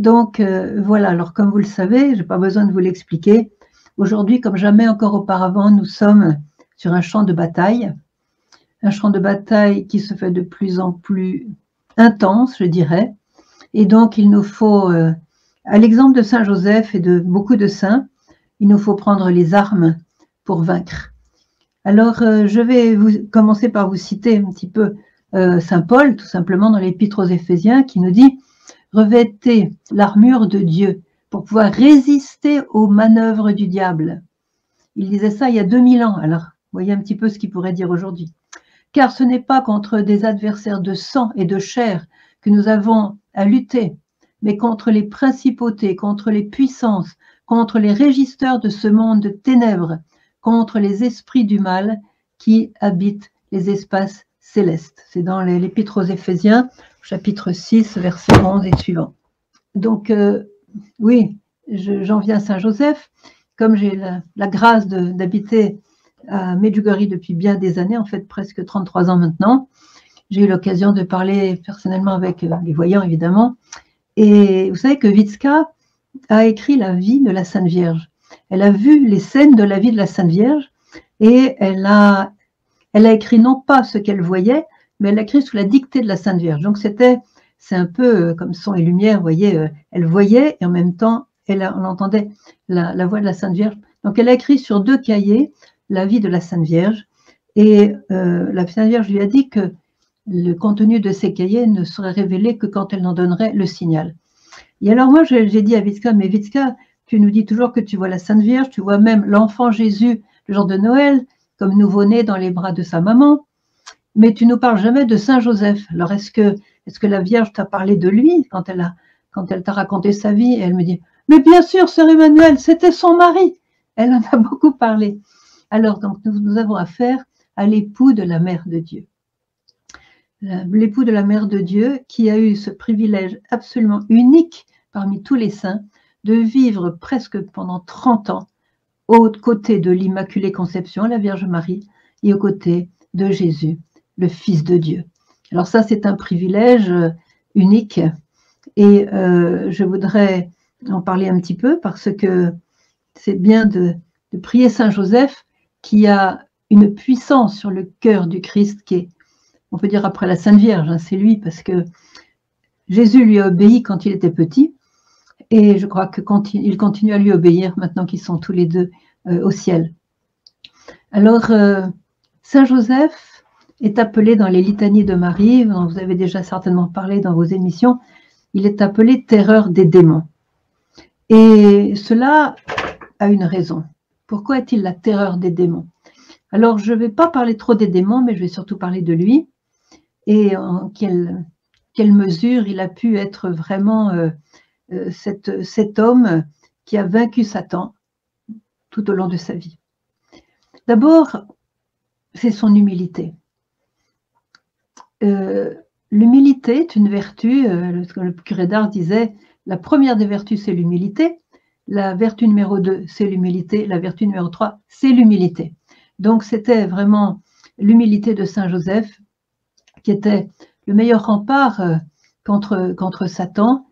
Donc euh, voilà, alors comme vous le savez, je n'ai pas besoin de vous l'expliquer. Aujourd'hui, comme jamais encore auparavant, nous sommes sur un champ de bataille, un champ de bataille qui se fait de plus en plus intense, je dirais. Et donc, il nous faut, euh, à l'exemple de Saint Joseph et de beaucoup de saints, il nous faut prendre les armes pour vaincre. Alors, euh, je vais vous, commencer par vous citer un petit peu Saint Paul, tout simplement dans l'Épître aux Éphésiens, qui nous dit Revêtez l'armure de Dieu pour pouvoir résister aux manœuvres du diable. Il disait ça il y a 2000 ans, alors voyez un petit peu ce qu'il pourrait dire aujourd'hui. Car ce n'est pas contre des adversaires de sang et de chair que nous avons à lutter, mais contre les principautés, contre les puissances, contre les régisteurs de ce monde de ténèbres, contre les esprits du mal qui habitent les espaces célestes. C'est dans l'Épître aux Éphésiens, chapitre 6, verset 11 et suivant. Donc, euh, oui, j'en viens à Saint-Joseph. Comme j'ai la, grâce d'habiter à Medjugorje depuis bien des années, en fait presque 33 ans maintenant, j'ai eu l'occasion de parler personnellement avec euh, les voyants, évidemment. Et vous savez que Vitska a écrit la vie de la Sainte Vierge. Elle a vu les scènes de la vie de la Sainte Vierge et elle a, elle a écrit non pas ce qu'elle voyait, mais elle a écrit sous la dictée de la Sainte Vierge. Donc c'était, c'est un peu euh, comme son et lumière, vous voyez, euh, elle voyait et en même temps, elle, on entendait la, voix de la Sainte Vierge. Donc elle a écrit sur deux cahiers la vie de la Sainte Vierge et euh, la Sainte Vierge lui a dit que le contenu de ces cahiers ne serait révélé que quand elle en donnerait le signal. Et alors moi, j'ai dit à Vitska, mais Vitska, tu nous dis toujours que tu vois la Sainte Vierge, tu vois même l'enfant Jésus le jour de Noël, comme nouveau-né dans les bras de sa maman, mais tu nous parles jamais de Saint Joseph. Alors est-ce que, est que la Vierge t'a parlé de lui quand elle a, quand elle t'a raconté sa vie Et elle me dit, mais bien sûr, sœur Emmanuel, c'était son mari. Elle en a beaucoup parlé. Alors donc nous, nous avons affaire à l'époux de la mère de Dieu. L'époux de la mère de Dieu qui a eu ce privilège absolument unique parmi tous les saints de vivre presque pendant 30 ans aux côtés de l'Immaculée Conception, la Vierge Marie, et aux côtés de Jésus, le Fils de Dieu. Alors ça, c'est un privilège euh, unique et euh, je voudrais en parler un petit peu parce que c'est bien de, prier Saint Joseph qui a une puissance sur le cœur du Christ qui est, on peut dire après la Sainte Vierge, hein, c'est lui parce que Jésus lui a obéi quand il était petit et je crois que il continue à lui obéir maintenant qu'ils sont tous les deux euh, au ciel. Alors, Saint Joseph est appelé dans les litanies de Marie, dont vous avez déjà certainement parlé dans vos émissions, il est appelé terreur des démons. Et cela a une raison. Pourquoi est-il la terreur des démons? Alors, je ne vais pas parler trop des démons, mais je vais surtout parler de lui et en quelle, quelle mesure il a pu être vraiment euh, euh, cet homme qui a vaincu Satan tout au long de sa vie. D'abord, c'est son humilité. Euh, l'humilité est une vertu, euh, le, curé d'Ars disait, la première des vertus, c'est l'humilité, la vertu numéro 2, c'est l'humilité, la vertu numéro 3, c'est l'humilité. Donc c'était vraiment l'humilité de Saint Joseph qui était le meilleur rempart contre, contre Satan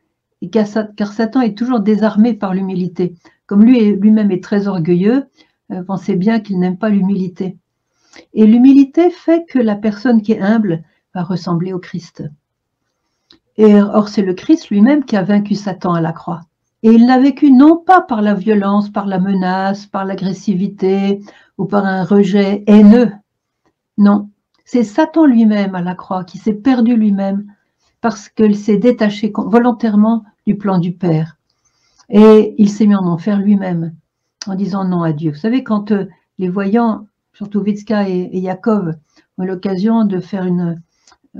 car, Satan est toujours désarmé par l'humilité. Comme lui lui-même est très orgueilleux, euh, pensez bien qu'il n'aime pas l'humilité. Et l'humilité fait que la personne qui est humble ressembler au Christ. Et or, c'est le Christ lui-même qui a vaincu Satan à la croix. Et il l'a vécu non pas par la violence, par la menace, par l'agressivité ou par un rejet haineux. Non, c'est Satan lui-même à la croix qui s'est perdu lui-même parce qu'il s'est détaché volontairement du plan du Père. Et il s'est mis en enfer lui-même en disant non à Dieu. Vous savez, quand euh, les voyants, surtout Vitska et, Yaakov, ont l'occasion de faire une,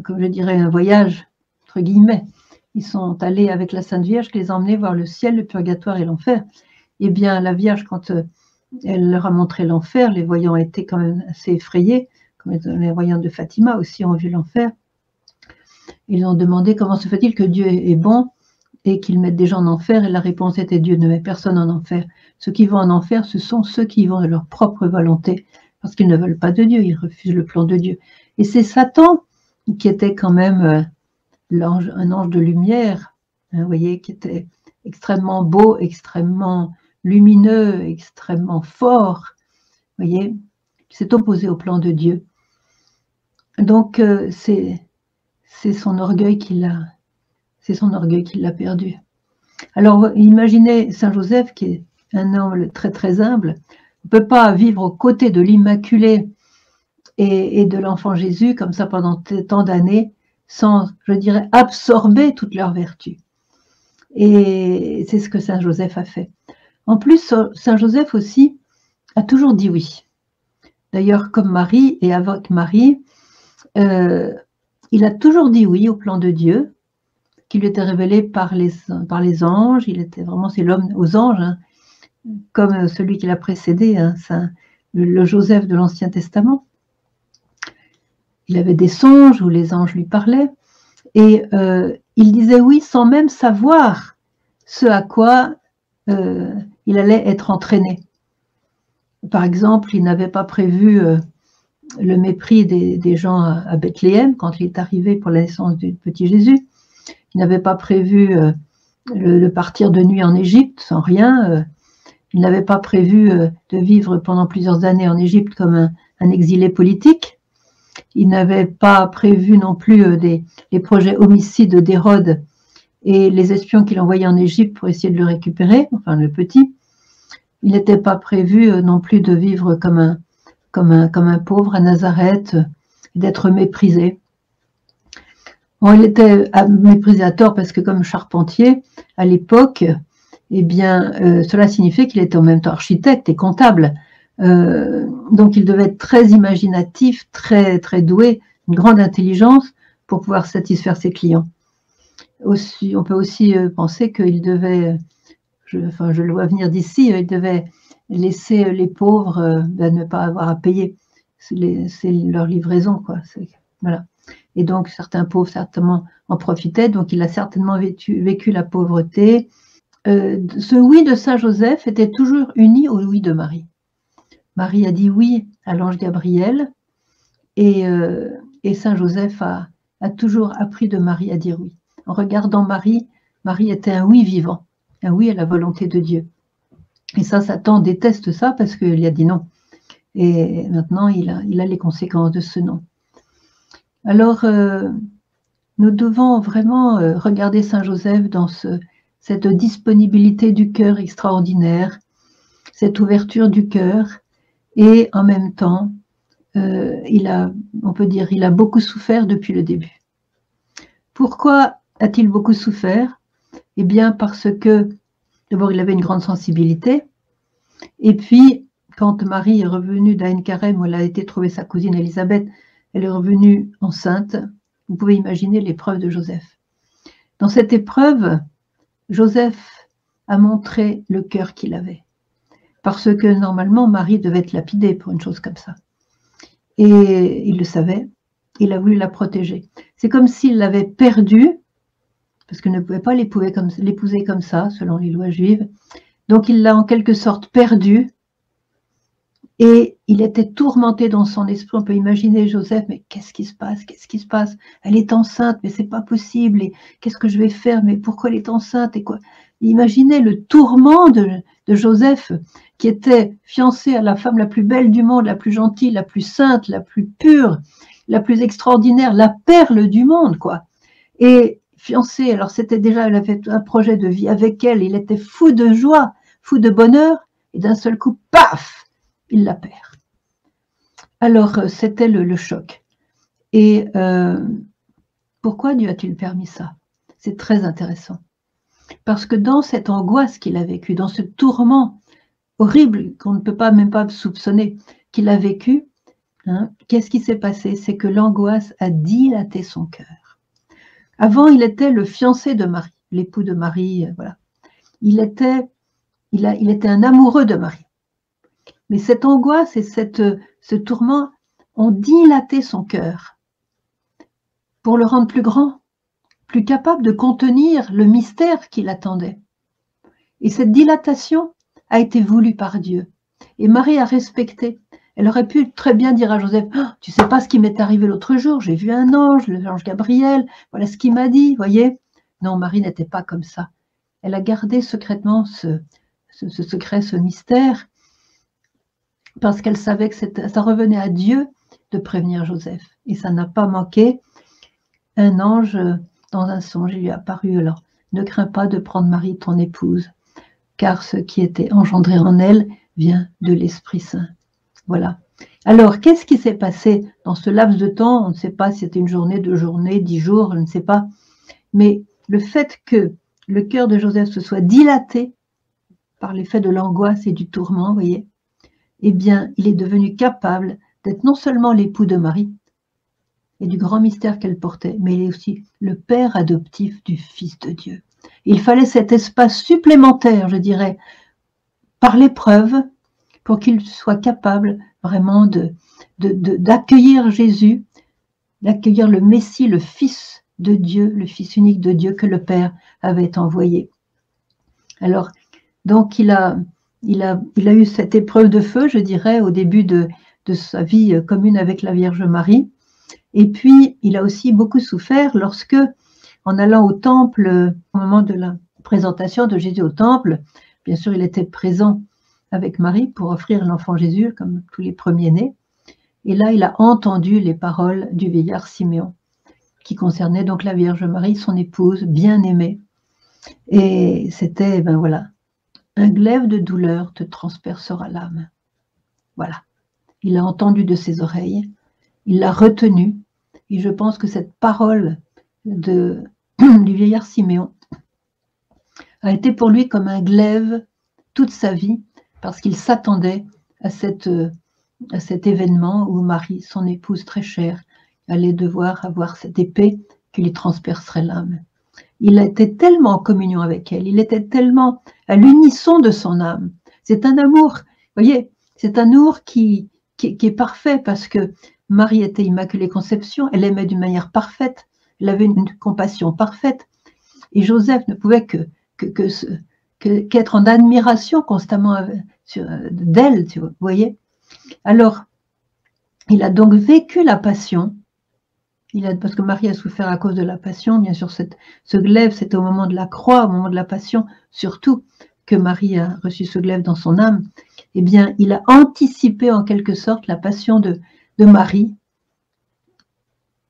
comme je dirais, un voyage, entre guillemets, ils sont allés avec la Sainte Vierge qui les a emmenés voir le ciel, le purgatoire et l'enfer. Eh bien, la Vierge, quand euh, elle leur a montré l'enfer, les voyants étaient quand même assez effrayés, comme les voyants de Fatima aussi ont vu l'enfer. Ils ont demandé comment se fait-il que Dieu est bon et qu'il mette des gens en enfer? Et la réponse était Dieu ne met personne en enfer. Ceux qui vont en enfer, ce sont ceux qui vont de leur propre volonté, parce qu'ils ne veulent pas de Dieu, ils refusent le plan de Dieu. Et c'est Satan qui était quand même euh, un ange de lumière, hein, vous voyez, qui était extrêmement beau, extrêmement lumineux, extrêmement fort, voyez, qui s'est opposé au plan de Dieu. Donc, euh, c'est son orgueil qui l'a c'est son orgueil qui l'a perdu. Alors, imaginez Saint Joseph, qui est un homme très très humble, ne peut pas vivre aux côtés de l'Immaculée et, de l'enfant Jésus comme ça pendant tant d'années sans, je dirais, absorber toutes leurs vertus. Et c'est ce que Saint Joseph a fait. En plus, Saint Joseph aussi a toujours dit oui. D'ailleurs, comme Marie et avec Marie, euh, il a toujours dit oui au plan de Dieu, qui lui était révélé par les, par les anges. Il était vraiment, c'est l'homme aux anges, hein, comme celui qui l'a précédé, hein, le Joseph de l'Ancien Testament. Il avait des songes où les anges lui parlaient, et euh, il disait oui sans même savoir ce à quoi euh, il allait être entraîné. Par exemple, il n'avait pas prévu euh, le mépris des, gens à, Bethléem quand il est arrivé pour la naissance du petit Jésus. Il n'avait pas prévu le, partir de nuit en Égypte sans rien. il n'avait pas prévu de vivre pendant plusieurs années en Égypte comme un exilé politique. Il n'avait pas prévu non plus euh, les projets homicides d'Hérode et les espions qu'il envoyait en Égypte pour essayer de le récupérer, enfin le petit. Il n'était pas prévu euh, non plus de vivre comme un, comme un, pauvre à Nazareth, d'être méprisé. Bon, il était méprisé à tort parce que comme charpentier, à l'époque, eh bien, euh, cela signifiait qu'il était en même temps architecte et comptable. Euh, donc il devait être très imaginatif, très, très doué, une grande intelligence pour pouvoir satisfaire ses clients. Aussi, on peut aussi euh, penser qu'il devait, je, enfin je le vois venir d'ici, il devait laisser les pauvres euh, ben, ne pas avoir à payer. C'est leur livraison, quoi. Voilà. Et donc certains pauvres certainement en profitaient, donc il a certainement vécu, vécu la pauvreté. ce oui de Saint Joseph était toujours uni au oui de Marie. Marie a dit oui à l'ange Gabriel et, euh, Saint Joseph a, toujours appris de Marie à dire oui. En regardant Marie, Marie était un oui vivant, un oui à la volonté de Dieu. Et ça, Satan déteste ça parce qu'il a dit non. Et maintenant, il a, les conséquences de ce non. Alors, euh, nous devons vraiment euh, regarder Saint Joseph dans cette disponibilité du cœur extraordinaire, cette ouverture du cœur, et en même temps, euh, il a, on peut dire, il a beaucoup souffert depuis le début. Pourquoi a-t-il beaucoup souffert? Eh bien, parce que d'abord, il avait une grande sensibilité, et puis, quand Marie est revenue d'Ain Carême, où elle a été trouver sa cousine Elisabeth, elle est revenue enceinte. Vous pouvez imaginer l'épreuve de Joseph. Dans cette épreuve, Joseph a montré le cœur qu'il avait parce que normalement Marie devait être lapidée pour une chose comme ça. Et il le savait, il a voulu la protéger. C'est comme s'il l'avait perdue, parce qu'il ne pouvait pas l'épouser comme, ça, selon les lois juives. Donc il l'a en quelque sorte perdue, et il était tourmenté dans son esprit. On peut imaginer Joseph, mais qu'est-ce qui se passe? Qu'est-ce qui se passe? Elle est enceinte, mais c'est pas possible. Et qu'est-ce que je vais faire? Mais pourquoi elle est enceinte? Et quoi? Imaginez le tourment de, Joseph qui était fiancé à la femme la plus belle du monde, la plus gentille, la plus sainte, la plus pure, la plus extraordinaire, la perle du monde. Et fiancé, alors c'était déjà, il avait un projet de vie avec elle, il était fou de joie, fou de bonheur, et d'un seul coup, paf, il la perd. Alors, euh, c'était le, choc. Et euh, pourquoi Dieu a-t-il permis ça? C'est très intéressant. Parce que dans cette angoisse qu'il a vécue, dans ce tourment horrible qu'on ne peut même pas soupçonner qu'il a vécu, hein, qu'est-ce qui s'est passé? C'est que l'angoisse a dilaté son cœur. Avant, il était le fiancé de Marie, l'époux de Marie, euh, voilà. Il était, il, était un amoureux de Marie. Mais cette angoisse et cette, ce tourment ont dilaté son cœur pour le rendre plus grand, plus capable de contenir le mystère qui l'attendait. Et cette dilatation a été voulu par Dieu. Et Marie a respecté. Elle aurait pu très bien dire à Joseph, Tu ah, tu sais pas ce qui m'est arrivé l'autre jour, j'ai vu un ange, l'ange Gabriel, voilà ce qu'il m'a dit, voyez. Non, Marie n'était pas comme ça. elle a gardé secrètement ce, secret, ce mystère, parce qu'elle savait que ça revenait à Dieu de prévenir Joseph. Et ça n'a pas manqué. Un ange, dans un songe, il lui a apparu alors, ne crains pas de prendre Marie, ton épouse, car ce qui était engendré en elle vient de l'Esprit Saint. Voilà. Alors, qu'est-ce qui s'est passé dans ce laps de temps? On ne sait pas si c'était une journée, deux journées, dix jours, je ne sais pas. Mais le fait que le cœur de Joseph se soit dilaté par l'effet de l'angoisse et du tourment, voyez, eh bien, il est devenu capable d'être non seulement l'époux de Marie et du grand mystère qu'elle portait, mais il est aussi le père adoptif du Fils de Dieu. Il fallait cet espace supplémentaire, je dirais, par l'épreuve, pour qu'il soit capable vraiment d'accueillir Jésus, d'accueillir le Messie, le Fils de Dieu, le Fils unique de Dieu que le Père avait envoyé. Alors, donc il a, eu cette épreuve de feu, je dirais, au début de sa vie commune avec la Vierge Marie. Et puis, il a aussi beaucoup souffert lorsque, en allant au temple, au moment de la présentation de Jésus au temple, bien sûr, il était présent avec Marie pour offrir l'enfant Jésus, comme tous les premiers-nés. Et là, il a entendu les paroles du vieillard Siméon, qui concernaient donc la Vierge Marie, son épouse bien-aimée. Et c'était, ben voilà, un glaive de douleur te transpercera l'âme. Voilà. Il a entendu de ses oreilles, il l'a retenu, et je pense que cette parole de, du vieillard Siméon a été pour lui comme un glaive toute sa vie, parce qu'il s'attendait à, à cet événement où Marie, son épouse très chère, allait devoir avoir cette épée qui lui transpercerait l'âme. Il était tellement en communion avec elle, il était tellement à l'unisson de son âme. C'est un amour, vous voyez, c'est un amour qui, qui, est parfait parce que Marie était Immaculée Conception, elle aimait d'une manière parfaite, elle avait une compassion parfaite. Et Joseph ne pouvait que, qu'être en admiration constamment d'elle, vous voyez. Alors, il a donc vécu la passion, il a, parce que Marie a souffert à cause de la passion, bien sûr, ce glaive, c'était au moment de la croix, au moment de la passion, surtout que Marie a reçu ce glaive dans son âme. Eh bien, il a anticipé en quelque sorte la passion de, de Marie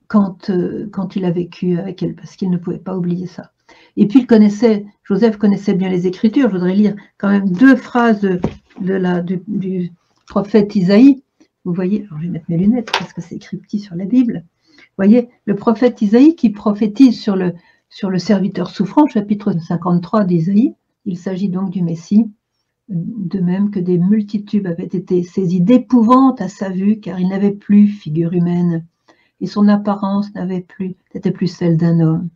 quand, euh, quand il a vécu avec elle, parce qu'il ne pouvait pas oublier ça. Et puis il connaissait, Joseph connaissait bien les Écritures. Je voudrais lire quand même deux phrases de, la, du, prophète Isaïe. Vous voyez, je vais mettre mes lunettes parce que c'est écrit petit sur la Bible. Vous voyez, le prophète Isaïe qui prophétise sur le, sur le serviteur souffrant, chapitre 53 d'Isaïe. Il s'agit donc du Messie, de même que des multitudes avaient été saisies d'épouvante à sa vue, car il n'avait plus figure humaine, et son apparence n'avait plus, n'était plus celle d'un homme.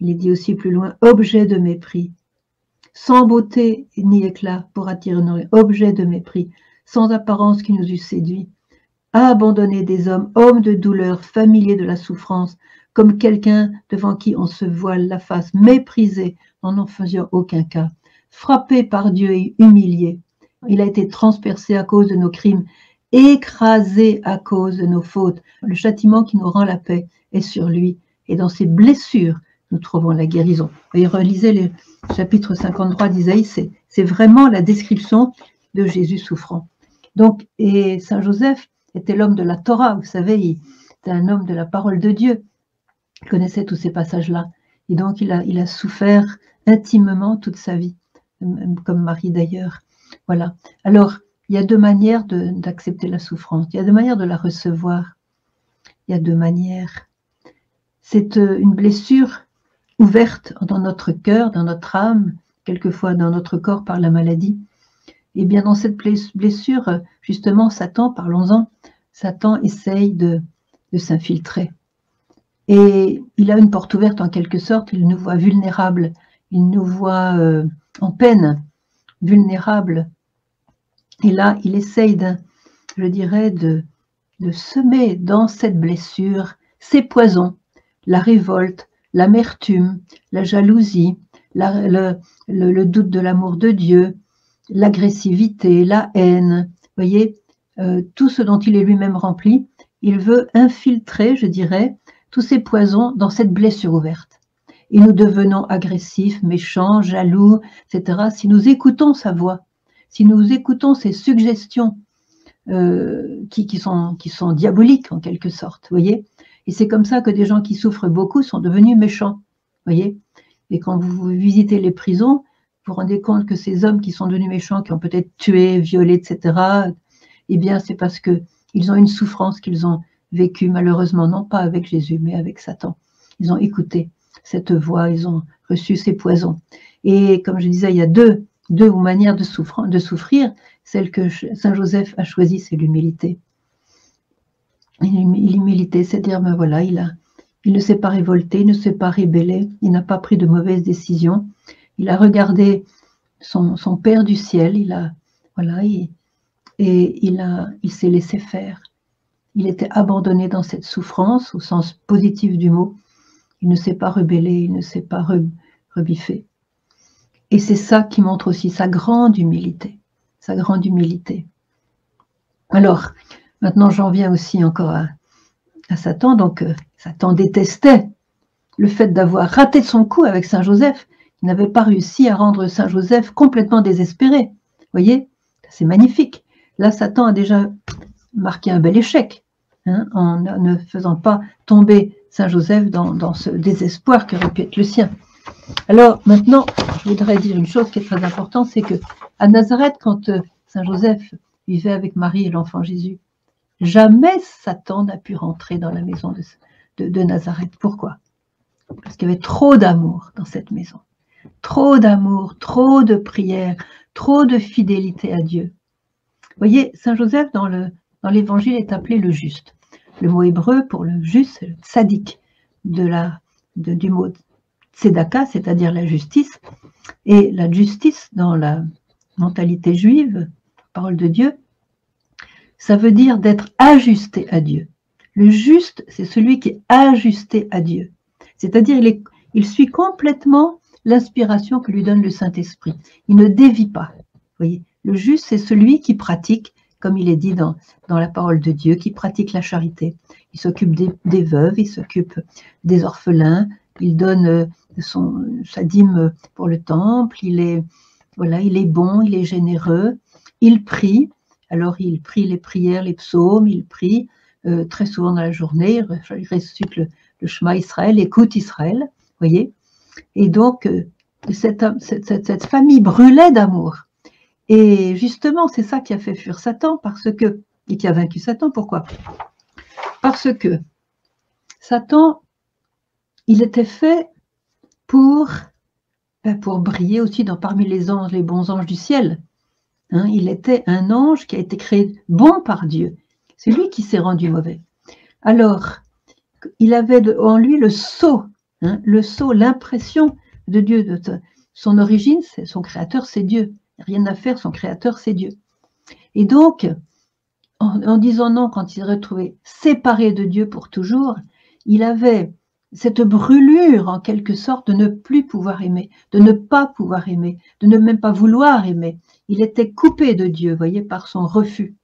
Il est dit aussi plus loin, objet de mépris, sans beauté ni éclat pour attirer nos objet de mépris, sans apparence qui nous eût séduit, abandonné des hommes, hommes de douleur, familiers de la souffrance, comme quelqu'un devant qui on se voile la face, méprisé en n'en faisant aucun cas, frappé par Dieu et humilié. Il a été transpercé à cause de nos crimes, écrasé à cause de nos fautes. Le châtiment qui nous rend la paix est sur lui, et dans ses blessures, nous trouvons la guérison. Et relisez le chapitre 53 d'Isaïe, c'est vraiment la description de Jésus souffrant. Donc, et Saint Joseph était l'homme de la Torah, vous savez, il était un homme de la parole de Dieu. Il connaissait tous ces passages-là. Et donc, il a, il a souffert intimement toute sa vie, comme Marie d'ailleurs. Voilà. Alors, il y a deux manières d'accepter la souffrance. Il y a deux manières de la recevoir. Il y a deux manières. C'est euh, une blessure ouverte dans notre cœur, dans notre âme, quelquefois dans notre corps par la maladie, et bien dans cette blessure, justement, Satan, parlons-en, Satan essaye de, s'infiltrer. Et il a une porte ouverte en quelque sorte, il nous voit vulnérables, il nous voit euh, en peine, vulnérables. Et là, il essaye, je dirais, de, de semer dans cette blessure ces poisons, la révolte, l'amertume, la jalousie, le, doute de l'amour de Dieu, l'agressivité, la haine, voyez, euh, tout ce dont il est lui-même rempli, il veut infiltrer, je dirais, tous ces poisons dans cette blessure ouverte. Et nous devenons agressifs, méchants, jaloux, etc. Si nous écoutons sa voix, si nous écoutons ses suggestions euh, qui, sont, diaboliques en quelque sorte, voyez? Et c'est comme ça que des gens qui souffrent beaucoup sont devenus méchants, voyez? Et quand vous visitez les prisons, vous vous rendez compte que ces hommes qui sont devenus méchants, qui ont peut-être tué, violé, etc., eh bien, c'est parce qu'ils ont une souffrance qu'ils ont vécue, malheureusement, non pas avec Jésus, mais avec Satan. Ils ont écouté cette voix, ils ont reçu ces poisons. Et comme je disais, il y a deux, deux manières de, souffrir, de souffrir. Celle que Saint Joseph a choisie, c'est l'humilité. L'humilité, c'est dire, ben voilà, il, a, il ne s'est pas révolté, il ne s'est pas rébellé, il n'a pas pris de mauvaises décisions. Il a regardé son, son Père du ciel, il a, voilà, et il, a, il s'est laissé faire. Il était abandonné dans cette souffrance, au sens positif du mot, il ne s'est pas rebellé, il ne s'est pas rebiffé. Et c'est ça qui montre aussi sa grande humilité, sa grande humilité. Alors, maintenant j'en viens aussi encore à, Satan. Donc, euh, Satan détestait le fait d'avoir raté son coup avec Saint Joseph. Il n'avait pas réussi à rendre Saint Joseph complètement désespéré. Vous voyez, c'est magnifique. Là, Satan a déjà marqué un bel échec hein, en ne faisant pas tomber Saint Joseph dans, ce désespoir qui aurait pu être le sien. Alors maintenant, je voudrais dire une chose qui est très importante, c'est que à Nazareth, quand euh, Saint Joseph vivait avec Marie et l'enfant Jésus, jamais Satan n'a pu rentrer dans la maison de, Nazareth. Pourquoi? Parce qu'il y avait trop d'amour dans cette maison. Trop d'amour, trop de prières, trop de fidélité à Dieu. Vous voyez, Saint Joseph, dans l'évangile, est appelé le juste. Le mot hébreu pour le juste, c'est le tzaddik, de la, du mot tzedaka, c'est-à-dire la justice. Et la justice, dans la mentalité juive, parole de Dieu, ça veut dire d'être ajusté à Dieu. Le juste, c'est celui qui est ajusté à Dieu. C'est-à-dire, il, il suit complètement l'inspiration que lui donne le Saint-Esprit. Il ne dévie pas. voyez le juste, c'est celui qui pratique comme il est dit dans, la parole de Dieu, qui pratique la charité. Il s'occupe des, veuves, il s'occupe des orphelins, il donne euh, son, sa dîme pour le temple, il est, voilà, il est bon, il est généreux, il prie. Alors il prie les prières, les psaumes, il prie euh, très souvent dans la journée, il récite le, le Shema Israël, écoute Israël, voyez. Et donc, euh, cette famille brûlait d'amour. Et justement, c'est ça qui a fait fuir Satan, parce que, et qui a vaincu Satan, pourquoi? Parce que Satan, il était fait pour, ben, pour briller aussi dans, parmi les anges, les bons anges du ciel. Hein, il était un ange qui a été créé bon par Dieu. C'est lui qui s'est rendu mauvais. Alors, il avait en lui le sceau, hein, le sceau, l'impression de Dieu. De son origine, son créateur, c'est Dieu rien à faire, son créateur, c'est Dieu. Et donc, en, disant non, quand il s'est retrouvé séparé de Dieu pour toujours, il avait cette brûlure, en quelque sorte, de ne plus pouvoir aimer, de ne pas pouvoir aimer, de ne même pas vouloir aimer. Il était coupé de Dieu, voyez, par son refus.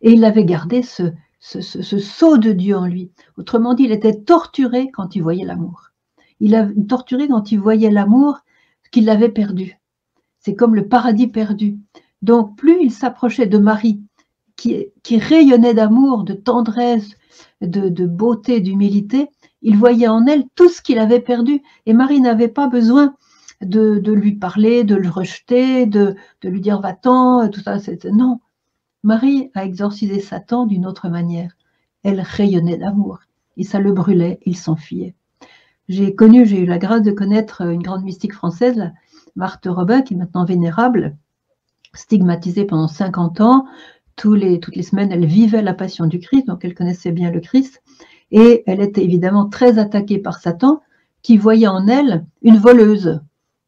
Et il avait gardé ce, ce, ce, saut de Dieu en lui. Autrement dit, il était torturé quand il voyait l'amour. Il a torturé quand il voyait l'amour qu'il avait perdu. C'est comme le paradis perdu. Donc, plus il s'approchait de Marie, qui, rayonnait d'amour, de tendresse, de, beauté, d'humilité, il voyait en elle tout ce qu'il avait perdu. Et Marie n'avait pas besoin de, lui parler, de le rejeter, de, lui dire va-t'en, tout ça. Non, Marie a exorcisé Satan d'une autre manière. Elle rayonnait d'amour et ça le brûlait, il s'enfuyait. J'ai connu, j'ai eu la grâce de connaître une grande mystique française, Marthe Robin, qui est maintenant vénérable, stigmatisée pendant 50 ans. Toutes les semaines, elle vivait la passion du Christ, donc elle connaissait bien le Christ. Et elle était évidemment très attaquée par Satan, qui voyait en elle une voleuse.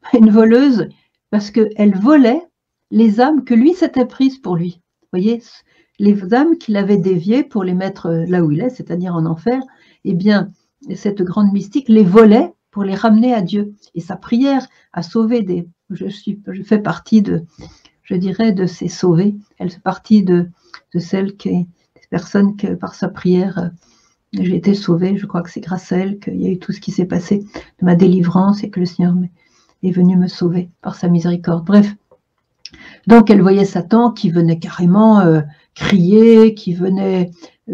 Une voleuse parce qu'elle volait les âmes que lui s'était prises pour lui. Vous voyez, les âmes qu'il avait déviées pour les mettre là où il est, c'est-à-dire en enfer, eh bien, cette grande mystique les volait pour les ramener à Dieu. Et sa prière a sauvé des. Je, suis, je fais partie de, je dirais, de ces sauvés. Elle fait partie de, de celles qui, des personnes que par sa prière, j'ai été sauvée. Je crois que c'est grâce à elle qu'il y a eu tout ce qui s'est passé de ma délivrance et que le Seigneur est venu me sauver par sa miséricorde. Bref. Donc elle voyait Satan qui venait carrément euh, crier, qui venait euh,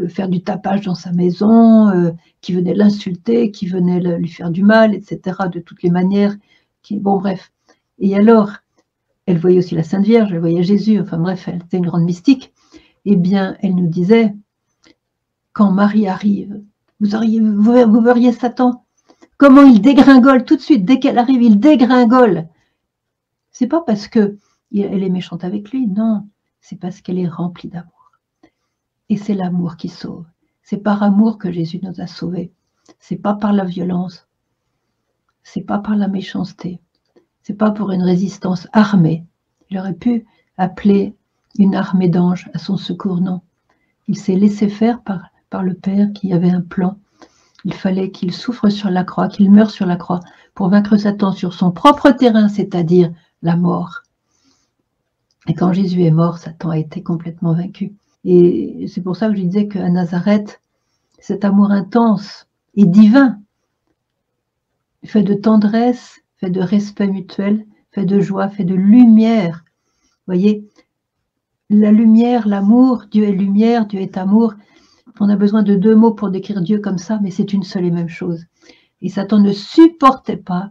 faire du tapage dans sa maison, euh, qui venait l'insulter, qui venait lui faire du mal, etc. de toutes les manières. Bon, bref. Et alors, elle voyait aussi la Sainte Vierge, elle voyait Jésus, enfin bref, elle était une grande mystique. Eh bien, elle nous disait, quand Marie arrive, vous, auriez, vous, verriez Satan, comment il dégringole tout de suite, dès qu'elle arrive, il dégringole. C'est pas parce que elle est méchante avec lui, non, c'est parce qu'elle est remplie d'amour. Et c'est l'amour qui sauve. C'est par amour que Jésus nous a sauvés. C'est pas par la violence. C'est pas par la méchanceté. C'est pas pour une résistance armée. Il aurait pu appeler une armée d'anges à son secours, non. Il s'est laissé faire par, par le Père qui avait un plan. Il fallait qu'il souffre sur la croix, qu'il meure sur la croix pour vaincre Satan sur son propre terrain, c'est-à-dire la mort. Et quand Jésus est mort, Satan a été complètement vaincu. Et c'est pour ça que je disais qu'à Nazareth, cet amour intense et divin, fait de tendresse, fait de respect mutuel, fait de joie, fait de lumière. Vous voyez, la lumière, l'amour, Dieu est lumière, Dieu est amour. On a besoin de deux mots pour décrire Dieu comme ça, mais c'est une seule et même chose. Et Satan ne supportait pas,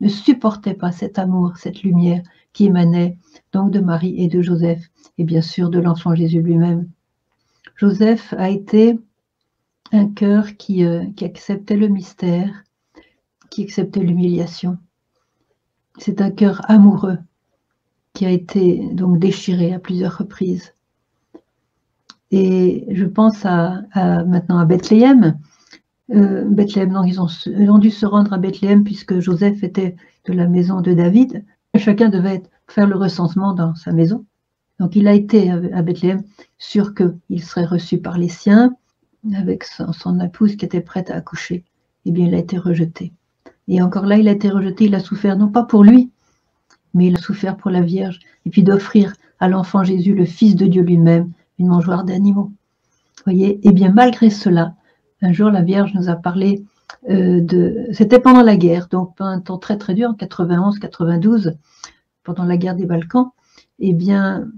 ne supportait pas cet amour, cette lumière qui émanait donc de Marie et de Joseph, et bien sûr de l'enfant Jésus lui-même. Joseph a été un cœur qui, euh, qui acceptait le mystère, qui acceptait l'humiliation. C'est un cœur amoureux qui a été donc déchiré à plusieurs reprises. Et je pense à, maintenant à Bethléem. Euh, Bethléem, ont, ils ont, dû se rendre à Bethléem puisque Joseph était de la maison de David. Chacun devait faire le recensement dans sa maison. Donc il a été à Bethléem sûr qu'il serait reçu par les siens, avec son, épouse qui était prête à accoucher. Eh bien, il a été rejeté. Et encore là, il a été rejeté, il a souffert, non pas pour lui, mais il a souffert pour la Vierge, et puis d'offrir à l'enfant Jésus, le Fils de Dieu lui-même, une mangeoire d'animaux. voyez Eh bien, malgré cela, un jour, la Vierge nous a parlé euh, de... C'était pendant la guerre, donc un temps très très dur, en 91-92, pendant la guerre des Balkans. Eh bien,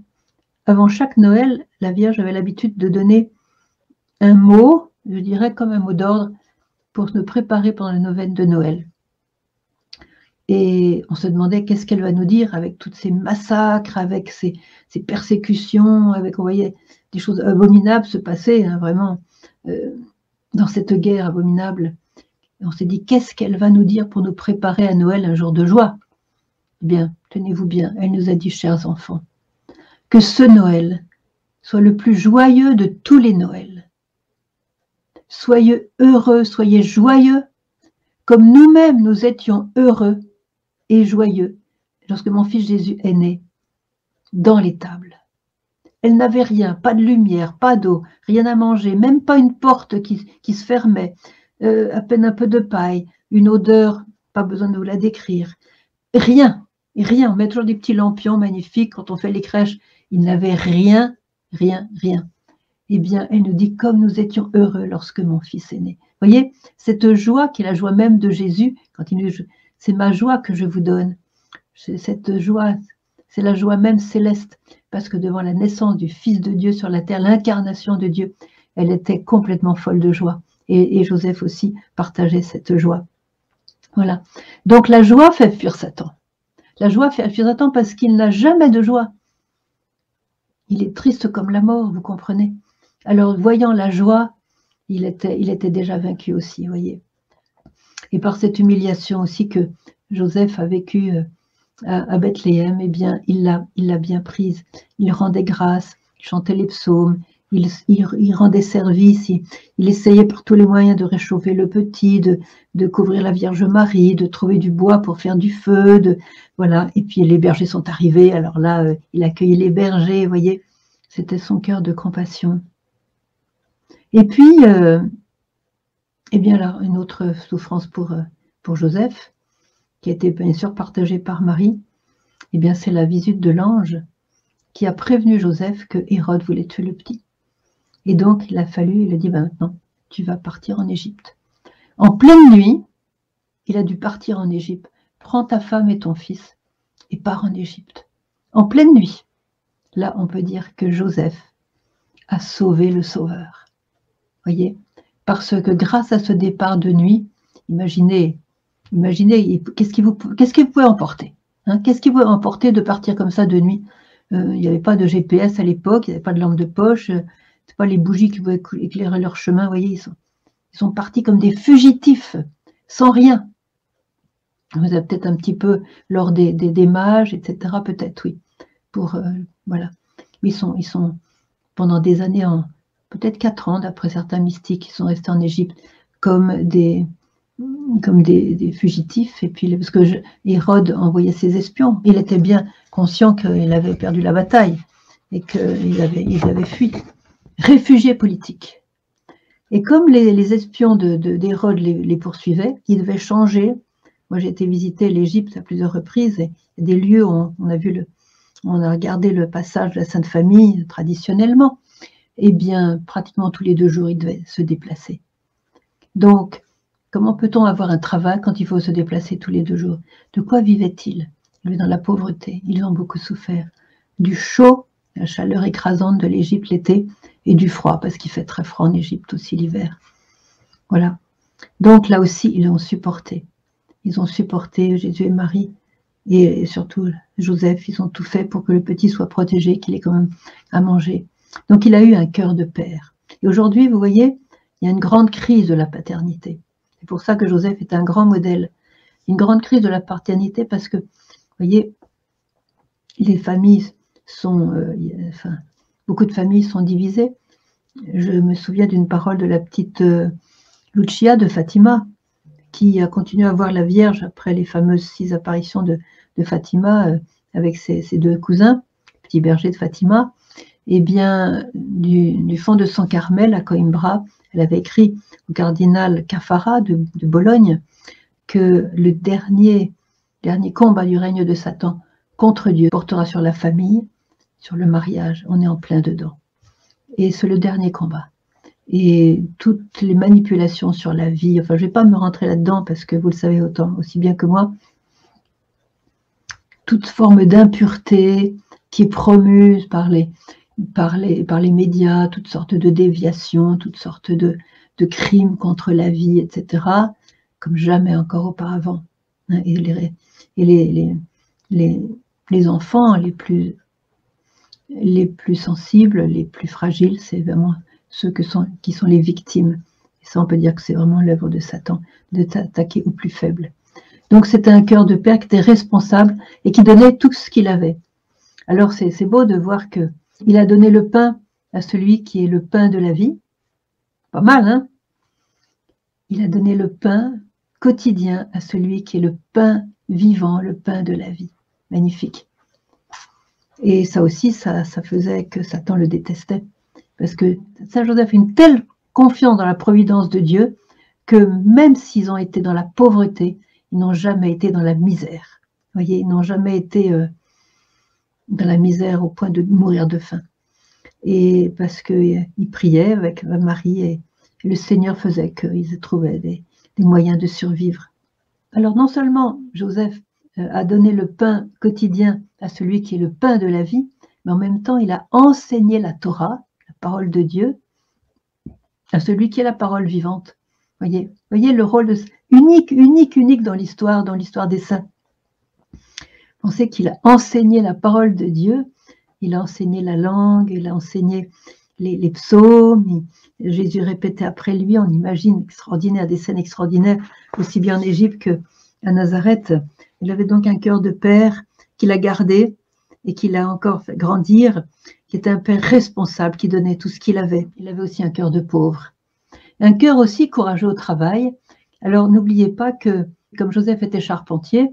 avant chaque Noël, la Vierge avait l'habitude de donner un mot, je dirais comme un mot d'ordre, pour se préparer pendant la neuvaine de Noël. Et on se demandait qu'est-ce qu'elle va nous dire avec tous ces massacres, avec ces, persécutions, avec, on voyait des choses abominables se passer, hein, vraiment, euh, dans cette guerre abominable. On s'est dit, qu'est-ce qu'elle va nous dire pour nous préparer à Noël, un jour de joie? Eh bien, tenez-vous bien, elle nous a dit, chers enfants, que ce Noël soit le plus joyeux de tous les Noëls. Soyez heureux, soyez joyeux, comme nous-mêmes nous étions heureux et joyeux lorsque mon fils Jésus est né, dans l'étable. Elle n'avait rien, pas de lumière, pas d'eau, rien à manger, même pas une porte qui, se fermait, euh, à peine un peu de paille, une odeur, pas besoin de vous la décrire. Rien, rien. On met toujours des petits lampions magnifiques quand on fait les crèches il n'avait rien, rien, rien. Eh bien, elle nous dit, comme nous étions heureux lorsque mon fils est né. Voyez, cette joie qui est la joie même de Jésus, quand il nous c'est ma joie que je vous donne. Cette joie, c'est la joie même céleste, parce que devant la naissance du Fils de Dieu sur la terre, l'incarnation de Dieu, elle était complètement folle de joie. Et Joseph aussi partageait cette joie. Voilà. Donc la joie fait fuir Satan. La joie fait fuir Satan parce qu'il n'a jamais de joie. Il est triste comme la mort, vous comprenez Alors, voyant la joie, il était, déjà vaincu aussi, voyez. Et par cette humiliation aussi que Joseph a vécu euh, à, Bethléem, eh bien, il l'a bien prise. Il rendait grâce, chantait les psaumes, il, rendait service, il, essayait par tous les moyens de réchauffer le petit, de, couvrir la Vierge Marie, de trouver du bois pour faire du feu, voilà. Et puis les bergers sont arrivés, alors là, euh, il accueillait les bergers, vous voyez, c'était son cœur de compassion. Et puis, euh, eh bien là, une autre souffrance pour, euh, pour Joseph, qui a été bien sûr partagée par Marie, eh bien c'est la visite de l'ange qui a prévenu Joseph que Hérode voulait tuer le petit. Et donc, il a fallu, il a dit, ben maintenant, tu vas partir en Égypte. En pleine nuit, il a dû partir en Égypte. Prends ta femme et ton fils et pars en Égypte. En pleine nuit. Là, on peut dire que Joseph a sauvé le Sauveur. Voyez Parce que grâce à ce départ de nuit, imaginez, imaginez, qu'est-ce qui vous, pouvez emporter hein? Qu'est-ce qui vous emporter de partir comme ça de nuit? Euh, Il n'y avait pas de GPS à l'époque, il n'y avait pas de lampe de poche, euh, c'est pas les bougies qui pouvaient éclairer leur chemin. voyez, ils sont, ils partis comme des fugitifs, sans rien. Vous avez peut-être un petit peu lors des, des, mages, etc. Peut-être, oui. Pour euh, voilà. ils sont, ils sont pendant des années, peut-être quatre ans, d'après certains mystiques, qui sont restés en Égypte comme des comme des, fugitifs. Et puis parce que Hérode envoyait ses espions, il était bien conscient qu'il avait perdu la bataille et qu'il avait, il avait fui. Réfugié politique. Et comme les, espions d'Hérode de, les, les, poursuivaient, ils devaient changer moi, j'ai été visiter l'Égypte à plusieurs reprises et des lieux où on, a vu le, on a regardé le passage de la Sainte Famille traditionnellement. Eh bien, pratiquement tous les deux jours, ils devaient se déplacer. Donc, comment peut-on avoir un travail quand il faut se déplacer tous les deux jours? De quoi vivaient-ils? Ils vivaient dans la pauvreté. Ils ont beaucoup souffert. Du chaud, la chaleur écrasante de l'Égypte l'été, et du froid, parce qu'il fait très froid en Égypte aussi l'hiver. Voilà. Donc là aussi, ils ont supporté. Ils ont supporté Jésus et Marie et surtout Joseph. Ils ont tout fait pour que le petit soit protégé, qu'il ait quand même à manger. Donc il a eu un cœur de père. Et aujourd'hui, vous voyez, il y a une grande crise de la paternité. C'est pour ça que Joseph est un grand modèle. Une grande crise de la paternité parce que, vous voyez, les familles sont, euh, enfin, beaucoup de familles sont divisées. Je me souviens d'une parole de la petite euh, Lucia de Fatima, qui a continué à voir la Vierge après les fameuses six apparitions de, Fatima euh, avec ses, deux cousins, petit berger de Fatima, et eh bien, du, fond de son Carmel à Coimbra, elle avait écrit au cardinal Cafara de, Bologne que le dernier combat du règne de Satan contre Dieu portera sur la famille, sur le mariage. On est en plein dedans. Et c'est le dernier combat et toutes les manipulations sur la vie. Enfin, je ne vais pas me rentrer là-dedans parce que vous le savez autant, aussi bien que moi. Toute forme d'impureté qui est promue par les, par, les, par les médias, toutes sortes de déviations, toutes sortes de, de crimes contre la vie, etc., comme jamais encore auparavant. Et les, et les, les, les enfants les plus, les plus sensibles, les plus fragiles, c'est vraiment ceux qui sont les victimes. Et ça, on peut dire que c'est vraiment l'œuvre de Satan, de t'attaquer aux plus faibles. Donc c'était un cœur de père qui était responsable et qui donnait tout ce qu'il avait. Alors c'est beau de voir que il a donné le pain à celui qui est le pain de la vie. Pas mal, hein? Il a donné le pain quotidien à celui qui est le pain vivant, le pain de la vie. Magnifique. Et ça aussi, ça, faisait que Satan le détestait. Parce que Saint Joseph a une telle confiance dans la providence de Dieu que même s'ils ont été dans la pauvreté, ils n'ont jamais été dans la misère. Vous voyez, ils n'ont jamais été euh, dans la misère au point de mourir de faim. Et parce qu'ils euh, priaient avec Marie et, le Seigneur faisait qu'ils trouvaient des, des, moyens de survivre. Alors non seulement Joseph euh, a donné le pain quotidien à celui qui est le pain de la vie, mais en même temps il a enseigné la Torah, parole de Dieu à celui qui est la parole vivante. Voyez, voyez le rôle unique, unique, unique dans l'histoire, dans l'histoire des saints. Pensez qu'il a enseigné la parole de Dieu, il a enseigné la langue, il a enseigné les, psaumes. Jésus répétait après lui, on imagine extraordinaire, des scènes extraordinaires, aussi bien en Égypte qu'à Nazareth. Il avait donc un cœur de père qu'il a gardé et qu'il a encore fait grandir qui était un père responsable, qui donnait tout ce qu'il avait. Il avait aussi un cœur de pauvre. Un cœur aussi courageux au travail. Alors n'oubliez pas que, comme Joseph était charpentier,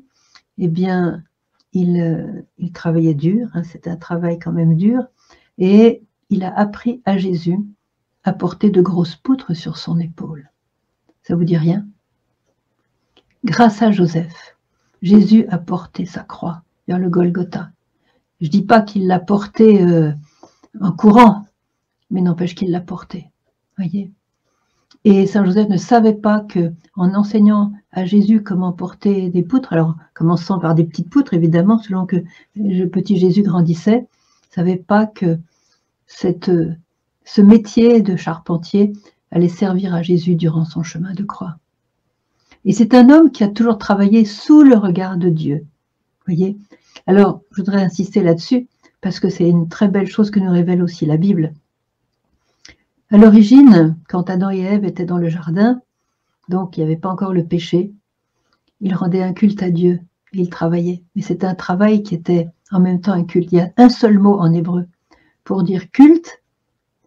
eh bien, il, euh, il travaillait dur, hein, c'était un travail quand même dur, et il a appris à Jésus à porter de grosses poutres sur son épaule. Ça vous dit rien? Grâce à Joseph, Jésus a porté sa croix vers le Golgotha. Je ne dis pas qu'il l'a porté euh, en courant, mais n'empêche qu'il l'a porté. Voyez Et Saint Joseph ne savait pas que, en enseignant à Jésus comment porter des poutres, alors commençant par des petites poutres évidemment, selon que le petit Jésus grandissait, ne savait pas que cette, ce métier de charpentier allait servir à Jésus durant son chemin de croix. Et c'est un homme qui a toujours travaillé sous le regard de Dieu. Voyez Alors, je voudrais insister là-dessus parce que c'est une très belle chose que nous révèle aussi la Bible. À l'origine, quand Adam et Ève étaient dans le jardin, donc il n'y avait pas encore le péché, ils rendaient un culte à Dieu et ils travaillaient. Mais c'était un travail qui était en même temps un culte. Il y a un seul mot en hébreu pour dire culte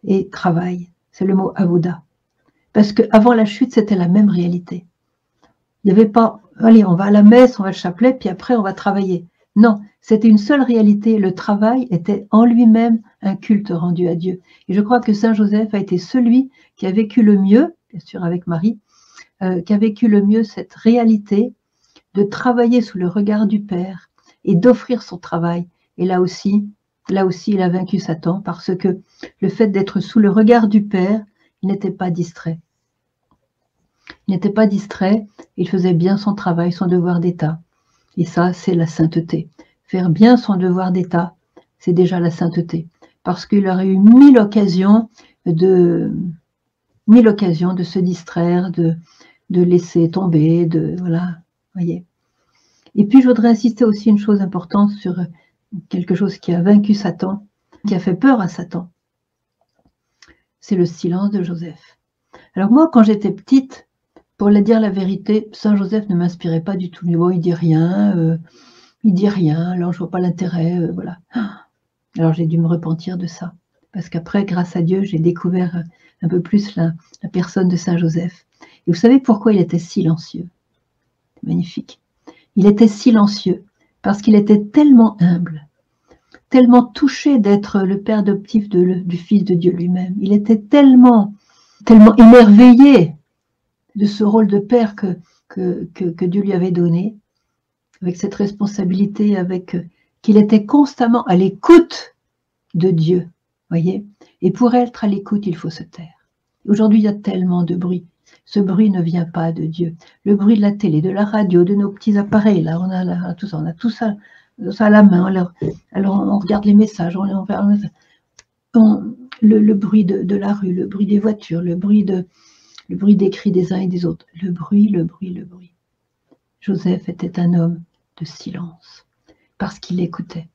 et travail. C'est le mot avoda. Parce qu'avant la chute, c'était la même réalité. Il n'y avait pas, allez, on va à la messe, on va au chapelet, puis après on va travailler. Non, c'était une seule réalité. Le travail était en lui-même un culte rendu à Dieu. Et je crois que Saint Joseph a été celui qui a vécu le mieux, bien sûr avec Marie, euh, qui a vécu le mieux cette réalité de travailler sous le regard du Père et d'offrir son travail. Et là aussi, là aussi, il a vaincu Satan parce que le fait d'être sous le regard du Père, il n'était pas distrait. Il n'était pas distrait, il faisait bien son travail, son devoir d'État. Et ça, c'est la sainteté. Faire bien son devoir d'État, c'est déjà la sainteté. Parce qu'il aurait eu mille occasions de, mille occasions de se distraire, de, de laisser tomber, de, voilà, voyez. Et puis, je voudrais insister aussi une chose importante sur quelque chose qui a vaincu Satan, qui a fait peur à Satan. C'est le silence de Joseph. Alors moi, quand j'étais petite, pour le dire la vérité, Saint Joseph ne m'inspirait pas du tout. Mais bon, il dit rien, euh, il dit rien, alors je vois pas l'intérêt, euh, voilà. Alors j'ai dû me repentir de ça. Parce qu'après, grâce à Dieu, j'ai découvert un peu plus la, personne de Saint Joseph. Et vous savez pourquoi il était silencieux? Magnifique. Il était silencieux parce qu'il était tellement humble, tellement touché d'être le père adoptif du Fils de Dieu lui-même. Il était tellement, tellement émerveillé de ce rôle de père que, que, Dieu lui avait donné, avec cette responsabilité, avec euh, qu'il était constamment à l'écoute de Dieu, voyez. Et pour être à l'écoute, il faut se taire. Aujourd'hui, il y a tellement de bruit. Ce bruit ne vient pas de Dieu. Le bruit de la télé, de la radio, de nos petits appareils, là, on a tout ça, on a tout ça, à la main. Alors, alors on regarde les messages, on, le, bruit de, la rue, le bruit des voitures, le bruit de, le bruit des cris des uns et des autres. Le bruit, le bruit, le bruit. Joseph était un homme de silence, parce qu'il écoutait.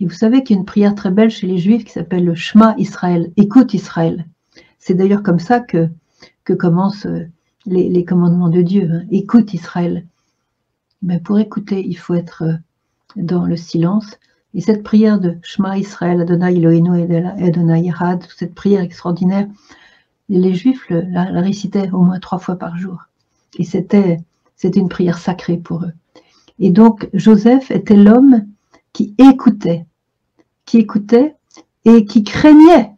Et vous savez qu'il y a une prière très belle chez les Juifs qui s'appelle le Shema Israël, écoute Israël. C'est d'ailleurs comme ça que, que commencent euh, les, commandements de Dieu. Hein. Écoute Israël. Mais pour écouter, il faut être euh, dans le silence. Et cette prière de Shema Israël, Adonai Eloheinu Adonai Yerad, cette prière extraordinaire, les Juifs la, récitaient au moins trois fois par jour. Et c'était, une prière sacrée pour eux. Et donc, Joseph était l'homme qui écoutait, qui écoutait et qui craignait,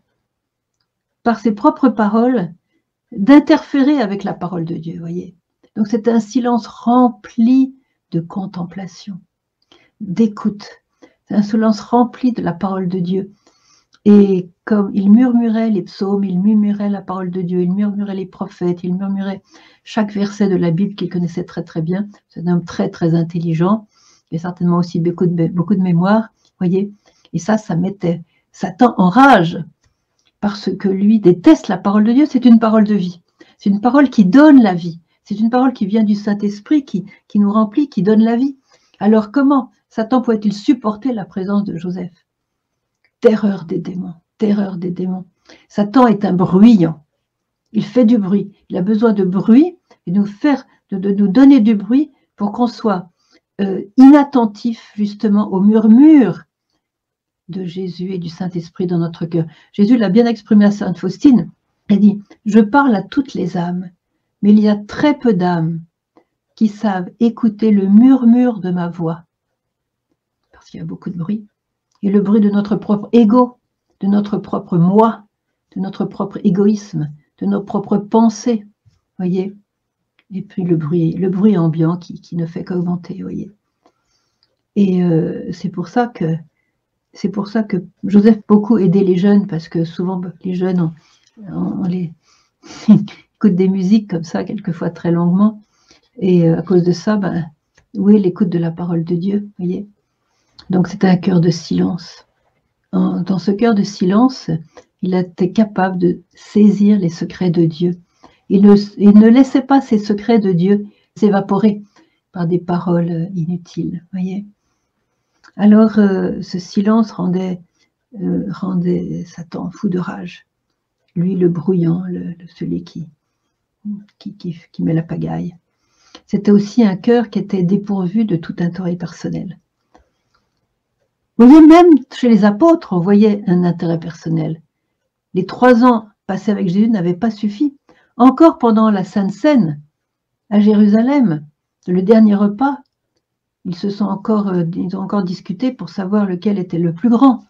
par ses propres paroles, d'interférer avec la parole de Dieu, voyez. Donc, c'était un silence rempli de contemplation, d'écoute. un silence rempli de la parole de Dieu. Et comme il murmurait les psaumes, il murmurait la parole de Dieu, il murmurait les prophètes, il murmurait chaque verset de la Bible qu'il connaissait très très bien. C'est un homme très très intelligent, et certainement aussi beaucoup de, beaucoup de mémoire, voyez. Et ça, ça mettait Satan en rage, parce que lui déteste la parole de Dieu, c'est une parole de vie. C'est une parole qui donne la vie. C'est une parole qui vient du Saint-Esprit, qui, qui nous remplit, qui donne la vie. Alors comment Satan pouvait-il supporter la présence de Joseph? Terreur des démons, terreur des démons. Satan est un bruyant. Il fait du bruit. Il a besoin de bruit et nous faire, de, nous donner du bruit pour qu'on soit euh, inattentif justement au murmure de Jésus et du Saint-Esprit dans notre cœur. Jésus l'a bien exprimé à Sainte Faustine. Il dit, je parle à toutes les âmes, mais il y a très peu d'âmes qui savent écouter le murmure de ma voix. Parce qu'il y a beaucoup de bruit et le bruit de notre propre ego, de notre propre moi, de notre propre égoïsme, de nos propres pensées, voyez. Et puis le bruit, le bruit ambiant qui, ne fait qu'augmenter, voyez. Et euh, c'est pour ça que c'est pour ça que Joseph beaucoup aidait les jeunes parce que souvent les jeunes, on, les, écoute des musiques comme ça, quelquefois très longuement. Et euh, à cause de ça, ben, oui, l'écoute de la parole de Dieu, voyez. Donc c'est un cœur de silence. dans ce cœur de silence, il était capable de saisir les secrets de Dieu. Il ne, laissait pas ces secrets de Dieu s'évaporer par des paroles inutiles, voyez. Alors euh, ce silence rendait, euh, rendait Satan fou de rage. Lui, le brouillant, le, celui qui, qui, qui met la pagaille. C'était aussi un cœur qui était dépourvu de tout intérêt personnel. Vous voyez, même chez les apôtres, on voyait un intérêt personnel. Les trois ans passés avec Jésus n'avaient pas suffi. Encore pendant la Sainte Seine, à Jérusalem, le dernier repas, ils se sont encore, euh, ils ont encore discuté pour savoir lequel était le plus grand.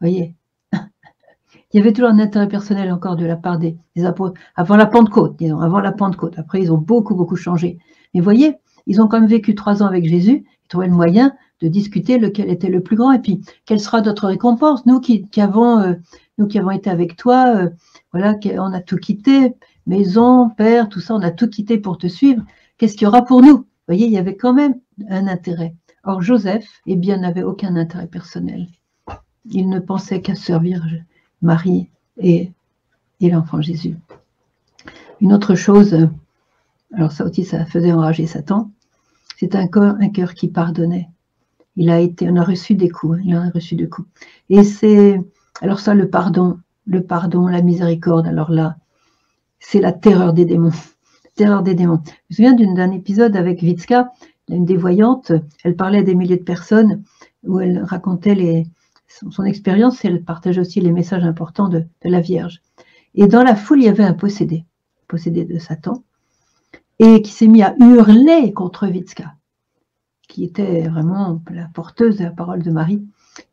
Voyez, il y avait toujours un intérêt personnel encore de la part des, apôtres avant la Pentecôte, disons, avant la Pentecôte. Après, ils ont beaucoup, beaucoup changé. Mais voyez, ils ont quand même vécu trois ans avec Jésus, ils trouvaient le moyen de discuter lequel était le plus grand et puis quelle sera notre récompense? Nous qui, avons, euh, nous qui avons été avec toi, euh, voilà, on a tout quitté, maison, père, tout ça, on a tout quitté pour te suivre. Qu'est-ce qu'il y aura pour nous? Vous voyez, il y avait quand même un intérêt. Or, Joseph, eh bien, n'avait aucun intérêt personnel. Il ne pensait qu'à servir Marie et, et l'enfant Jésus. Une autre chose, alors ça aussi, ça faisait enrager Satan, c'est un cœur, un cœur qui pardonnait. Il a été, on a reçu des coups, il en a reçu des coups. Et c'est, alors ça, le pardon, le pardon, la miséricorde, alors là, c'est la terreur des démons. Terreur des démons. Je me souviens d'un épisode avec Vitska, une des voyantes, elle parlait des milliers de personnes, où elle racontait son, expérience et elle partageait aussi les messages importants de, la Vierge. Et dans la foule, il y avait un possédé, possédé de Satan, et qui s'est mis à hurler contre Vitska, qui était vraiment la porteuse de la parole de Marie,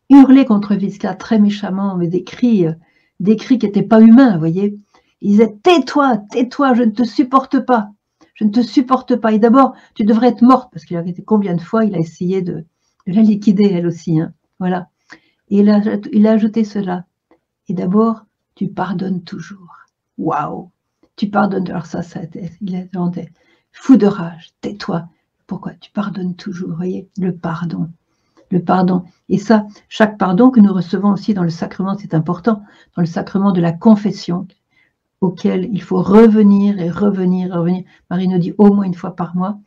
hurler contre Vitska très méchamment, mais des cris, des cris qui n'étaient pas humains, vous voyez. Il disait Tais-toi, tais-toi, je ne te supporte pas, je ne te supporte pas. Et d'abord, tu devrais être morte, parce qu'il a été combien de fois il a essayé de, la liquider, elle aussi. Hein. Voilà. Et il a, ajouté cela. Et d'abord, tu pardonnes toujours. Waouh Tu pardonnes. Alors ça, ça il a. Fou de rage, tais-toi. Pourquoi Tu pardonnes toujours. Voyez, le pardon. Le pardon. Et ça, chaque pardon que nous recevons aussi dans le sacrement, c'est important. Dans le sacrement de la confession, auquel il faut revenir et revenir revenir. Marie nous dit au moins une fois par mois.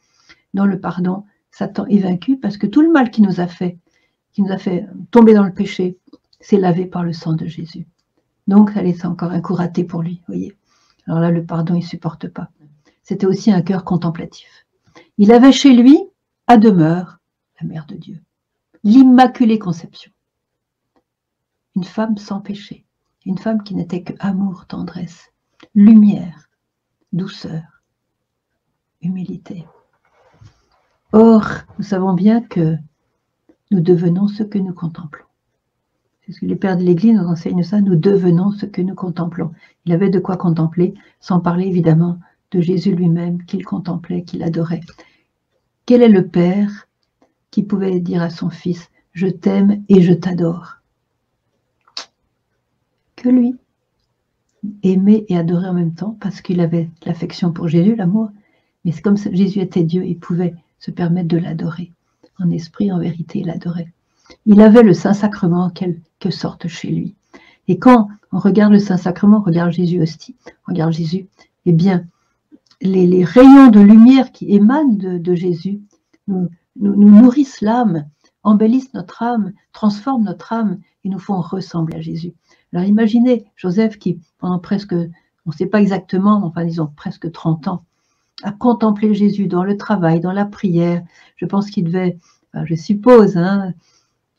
Dans le pardon, Satan est vaincu parce que tout le mal qui nous a fait, qui nous a fait tomber dans le péché, c'est lavé par le sang de Jésus. Donc, ça laisse encore un coup raté pour lui, voyez. Alors là, le pardon, il ne supporte pas. C'était aussi un cœur contemplatif. Il avait chez lui, à demeure, la mère de Dieu, l'Immaculée Conception. Une femme sans péché, une femme qui n'était que amour, tendresse, lumière, douceur, humilité. Or, nous savons bien que nous devenons ce que nous contemplons. C'est ce que les pères de l'Église nous enseignent ça, nous devenons ce que nous contemplons. Il avait de quoi contempler, sans parler évidemment de Jésus lui-même qu'il contemplait, qu'il adorait. Quel est le Père qui pouvait dire à son Fils, je t'aime et je t'adore Que lui, aimer et adorer en même temps, parce qu'il avait l'affection pour Jésus, l'amour, mais c'est comme Jésus était Dieu, il pouvait se permettre de l'adorer en esprit, en vérité, il adorait. Il avait le Saint-Sacrement en quelque sorte chez lui. Et quand on regarde le Saint-Sacrement, regarde Jésus on regarde Jésus, eh bien, les, rayons de lumière qui émanent de, Jésus nous, nourrissent l'âme, embellissent notre âme, transforment notre âme et nous font ressembler à Jésus. Alors imaginez Joseph qui, pendant presque, on ne sait pas exactement, enfin disons presque 30 ans, a contemplé Jésus dans le travail, dans la prière. Je pense qu'il devait, je suppose, hein,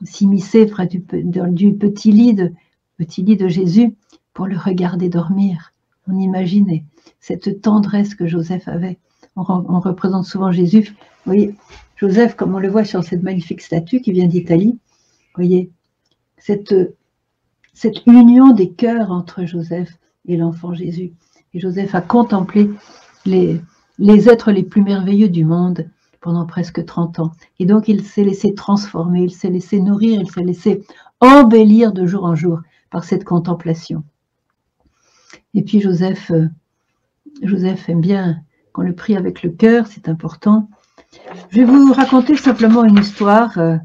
s'immiscer près du, du, petit lit de, petit lit de Jésus pour le regarder dormir. On imaginait cette tendresse que Joseph avait. On, représente souvent Jésus. Vous voyez, Joseph, comme on le voit sur cette magnifique statue qui vient d'Italie, vous voyez, cette, union des cœurs entre Joseph et l'enfant Jésus. Et Joseph a contemplé les, les êtres les plus merveilleux du monde pendant presque 30 ans. Et donc il s'est laissé transformer, il s'est laissé nourrir, il s'est laissé embellir de jour en jour par cette contemplation. Et puis Joseph, euh, Joseph aime bien qu'on le prie avec le cœur, c'est important. Je vais vous raconter simplement une histoire euh,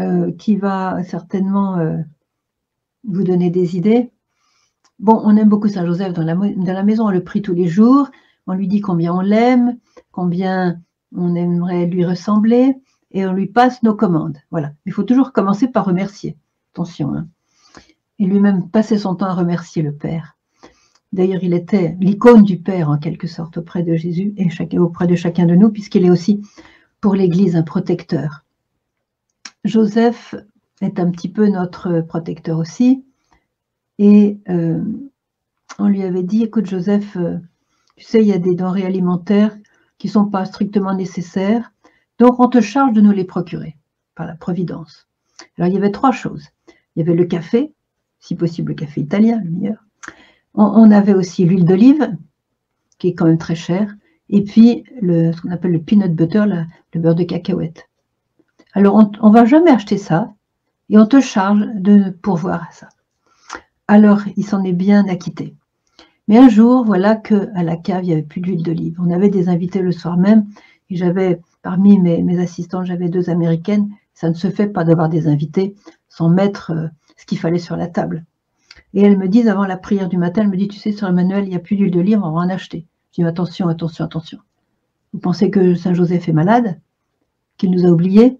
euh, qui va certainement euh, vous donner des idées. Bon, on aime beaucoup Saint Joseph dans la, dans la maison, on le prie tous les jours, on lui dit combien on l'aime, combien on aimerait lui ressembler, et on lui passe nos commandes. Voilà. Il faut toujours commencer par remercier. Attention. Hein. Et lui-même passait son temps à remercier le Père. D'ailleurs, il était l'icône du Père en quelque sorte auprès de Jésus et auprès de chacun de nous, puisqu'il est aussi pour l'Église un protecteur. Joseph est un petit peu notre protecteur aussi. Et euh, on lui avait dit, écoute Joseph, euh, tu sais, il y a des denrées alimentaires qui ne sont pas strictement nécessaires, donc on te charge de nous les procurer par la Providence. Alors il y avait trois choses. Il y avait le café, si possible le café italien, le meilleur. On, avait aussi l'huile d'olive, qui est quand même très chère, et puis ce qu'on appelle le peanut butter, le beurre de cacahuète. Alors on ne va jamais acheter ça, et on te charge de pourvoir à ça. Alors il s'en est bien acquitté. Mais un jour, voilà qu'à la cave, il n'y avait plus d'huile d'olive. On avait des invités le soir même, et j'avais, parmi mes, mes assistants, j'avais deux américaines. Ça ne se fait pas d'avoir des invités sans mettre euh, ce qu'il fallait sur la table. Et elles me disent, avant la prière du matin, elles me disent, tu sais, sur le manuel, il n'y a plus d'huile d'olive, on va en acheter. Je dis, attention, attention, attention. Vous pensez que Saint Joseph est malade Qu'il nous a oubliés?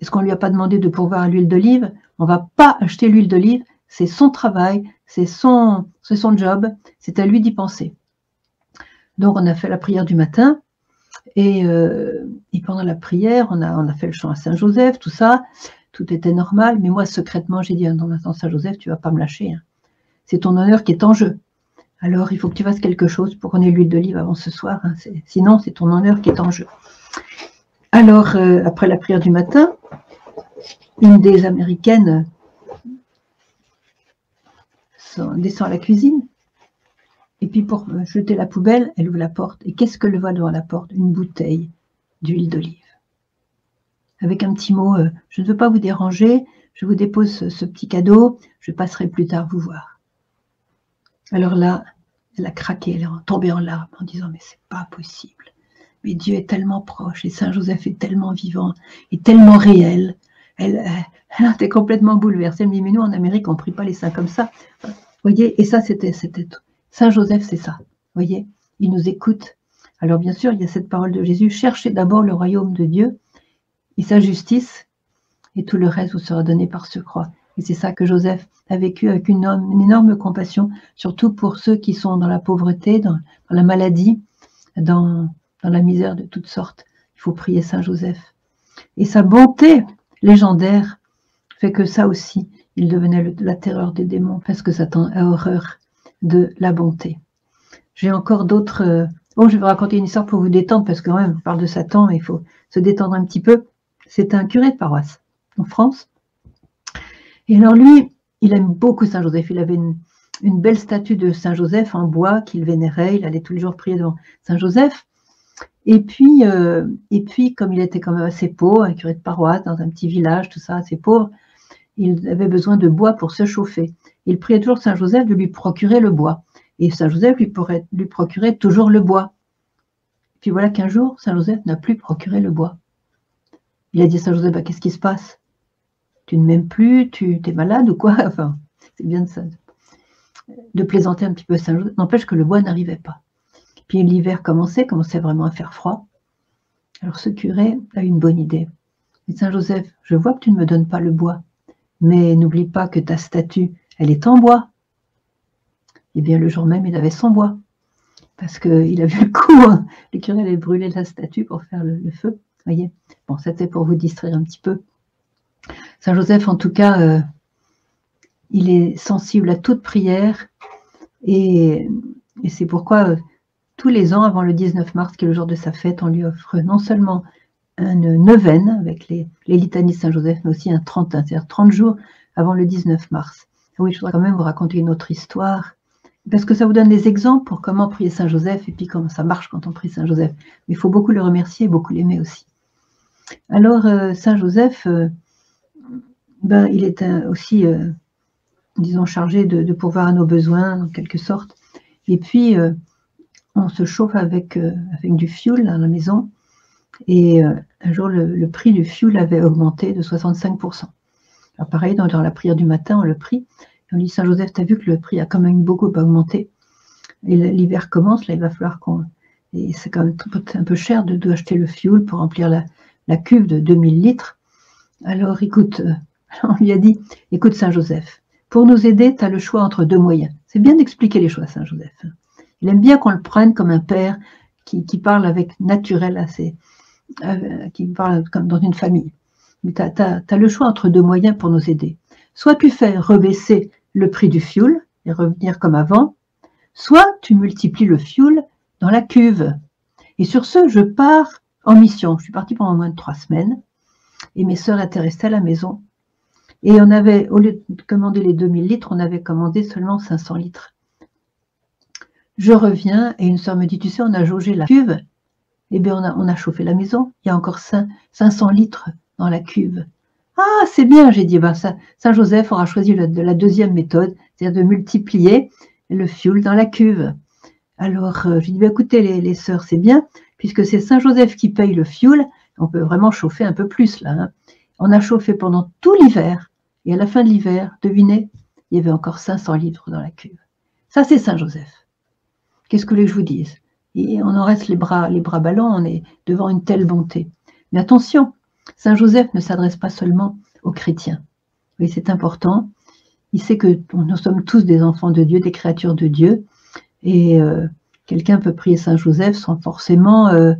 Est-ce qu'on ne lui a pas demandé de pourvoir l'huile d'olive? On ne va pas acheter l'huile d'olive, c'est son travail, c'est son, son job, c'est à lui d'y penser. Donc on a fait la prière du matin, et, euh, pendant la prière, on a, on a fait le chant à Saint Joseph, tout ça, tout était normal, mais moi secrètement j'ai dit, non maintenant Saint Joseph, tu vas pas me lâcher, hein. C'est ton honneur qui est en jeu. Alors il faut que tu fasses quelque chose pour qu'on ait l'huile d'olive avant ce soir, hein. sinon c'est ton honneur qui est en jeu. Alors euh, après la prière du matin, une des Américaines descend à la cuisine. Et puis pour jeter la poubelle, elle ouvre la porte. Et qu'est-ce que le voit devant la porte? Une bouteille d'huile d'olive. Avec un petit mot, euh, je ne veux pas vous déranger, je vous dépose ce, petit cadeau, je passerai plus tard vous voir. Alors là, elle a craqué, elle est tombée en larmes en disant, mais c'est pas possible. Mais Dieu est tellement proche et Saint Joseph est tellement vivant et tellement réel. Elle, elle était complètement bouleversée. Elle me dit, mais nous, en Amérique, on ne prie pas les saints comme ça. Vous voyez, et ça, c'était tout. Saint Joseph, c'est ça. Vous voyez, il nous écoute. Alors, bien sûr, il y a cette parole de Jésus, cherchez d'abord le royaume de Dieu et sa justice, et tout le reste vous sera donné par ce croix. C'est ça que Joseph a vécu avec une, énorme compassion, surtout pour ceux qui sont dans la pauvreté, dans, la maladie, dans la misère de toutes sortes. Il faut prier Saint Joseph. Et sa bonté légendaire fait que ça aussi, il devenait la terreur des démons parce que Satan a horreur de la bonté. J'ai encore d'autres... Euh, oh, je vais raconter une histoire pour vous détendre parce que quand même, on parle de Satan, il faut se détendre un petit peu. C'est un curé de paroisse en France. Et alors lui, il aime beaucoup Saint Joseph. Il avait une, belle statue de Saint Joseph en bois qu'il vénérait. Il allait tous les jours prier devant Saint Joseph. Et puis, euh, et puis, comme il était quand même assez pauvre, un curé de paroisse dans un petit village, tout ça, assez pauvre, il avait besoin de bois pour se chauffer. Il priait toujours Saint Joseph de lui procurer le bois. Et Saint Joseph lui, lui procurait toujours le bois. Puis voilà qu'un jour, Saint Joseph n'a plus procuré le bois. Il a dit à Saint Joseph, bah, qu'est-ce qui se passe? Tu ne m'aimes plus Tu es malade ou quoi Enfin, c'est bien de, ça, de plaisanter un petit peu Joseph. N'empêche que le bois n'arrivait pas. Puis l'hiver commençait, commençait vraiment à faire froid. Alors ce curé a une bonne idée. Dit, Saint Joseph, je vois que tu ne me donnes pas le bois. Mais n'oublie pas que ta statue, elle est en bois. Eh bien, le jour même, il avait son bois. Parce qu'il a vu le coup. Hein. Le curé avait brûlé la statue pour faire le, feu. voyez Bon, c'était pour vous distraire un petit peu. Saint Joseph, en tout cas, euh, il est sensible à toute prière. Et, c'est pourquoi, euh, tous les ans, avant le 19 mars, qui est le jour de sa fête, on lui offre non seulement une neuvaine avec les, litanies Saint-Joseph, mais aussi un 30, c'est-à-dire 30 jours avant le 19 mars. Oui, je voudrais quand même vous raconter une autre histoire, parce que ça vous donne des exemples pour comment prier Saint-Joseph et puis comment ça marche quand on prie Saint-Joseph. Mais il faut beaucoup le remercier et beaucoup l'aimer aussi. Alors, euh, Saint-Joseph, euh, ben, il est aussi, euh, disons, chargé de, pourvoir à nos besoins, en quelque sorte. Et puis, on se chauffe avec, euh, avec du fioul à la maison. Et euh, un jour, le, prix du fioul avait augmenté de 65%. Alors pareil, dans, la prière du matin, on le prie. on dit, Saint-Joseph, tu as vu que le prix a quand même beaucoup augmenté. Et l'hiver commence, là, il va falloir qu'on... Et c'est quand même un peu cher de, de acheter le fioul pour remplir la, la cuve de 2000 litres. Alors écoute, on lui a dit, écoute Saint-Joseph, pour nous aider, tu as le choix entre deux moyens. C'est bien d'expliquer les choix, Saint-Joseph. Il aime bien qu'on le prenne comme un père qui, parle avec naturel à ses, euh, qui parle comme dans une famille. Mais tu as, le choix entre deux moyens pour nous aider. Soit tu fais rebaisser le prix du fioul et revenir comme avant, soit tu multiplies le fioul dans la cuve. Et sur ce, je pars en mission. Je suis partie pendant moins de trois semaines et mes sœurs étaient restées à la maison. Et on avait, au lieu de commander les 2000 litres, on avait commandé seulement 500 litres. Je reviens et une sœur me dit, tu sais, on a jaugé la cuve. Eh bien, on a, chauffé la maison. Il y a encore 500 litres dans la cuve. Ah, c'est bien, j'ai dit. Ben, Saint-Joseph aura choisi la deuxième méthode, c'est-à-dire de multiplier le fioul dans la cuve. Alors, euh, j'ai dit, ben, écoutez, les, les sœurs, c'est bien, puisque c'est Saint-Joseph qui paye le fioul. On peut vraiment chauffer un peu plus, là. Hein. On a chauffé pendant tout l'hiver. Et à la fin de l'hiver, devinez, il y avait encore 500 litres dans la cuve. Ça, c'est Saint-Joseph. Qu'est-ce que je vous dise Et on en reste les bras, les bras ballants, on est devant une telle bonté. Mais attention, Saint Joseph ne s'adresse pas seulement aux chrétiens. Oui, c'est important. Il sait que nous sommes tous des enfants de Dieu, des créatures de Dieu. Et euh, quelqu'un peut prier Saint Joseph sans forcément, euh,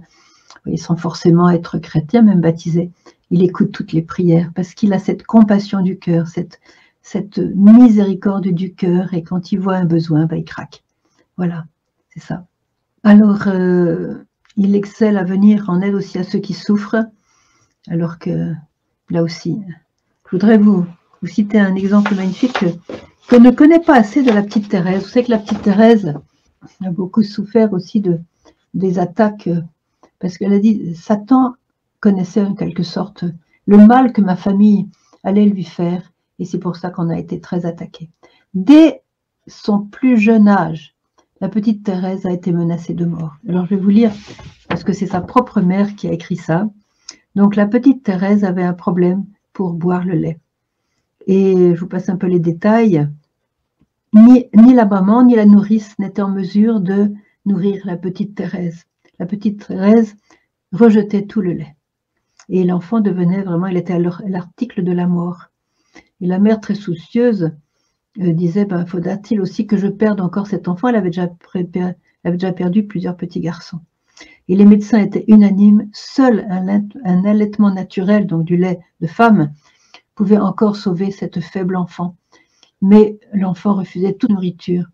sans forcément être chrétien, même baptisé. Il écoute toutes les prières parce qu'il a cette compassion du cœur, cette, miséricorde du cœur. Et quand il voit un besoin, bah, il craque. Voilà c'est ça. Alors, euh, il excelle à venir en aide aussi à ceux qui souffrent, alors que là aussi, je voudrais vous, citer un exemple magnifique que, que ne connaît pas assez de la petite Thérèse. Vous savez que la petite Thérèse a beaucoup souffert aussi de, des attaques, parce qu'elle a dit, Satan connaissait en quelque sorte le mal que ma famille allait lui faire, et c'est pour ça qu'on a été très attaqué. Dès son plus jeune âge, la petite Thérèse a été menacée de mort. Alors je vais vous lire, parce que c'est sa propre mère qui a écrit ça. Donc la petite Thérèse avait un problème pour boire le lait. Et je vous passe un peu les détails. Ni, ni la maman ni la nourrice n'étaient en mesure de nourrir la petite Thérèse. La petite Thérèse rejetait tout le lait. Et l'enfant devenait vraiment, il était l'article de la mort. Et la mère, très soucieuse, euh, disait ben, faudra-t-il aussi que je perde encore cet enfant? Elle avait, déjà perdu plusieurs petits garçons. Et les médecins étaient unanimes, seul un allaitement naturel, donc du lait de femme, pouvait encore sauver cette faible enfant. Mais l'enfant refusait toute nourriture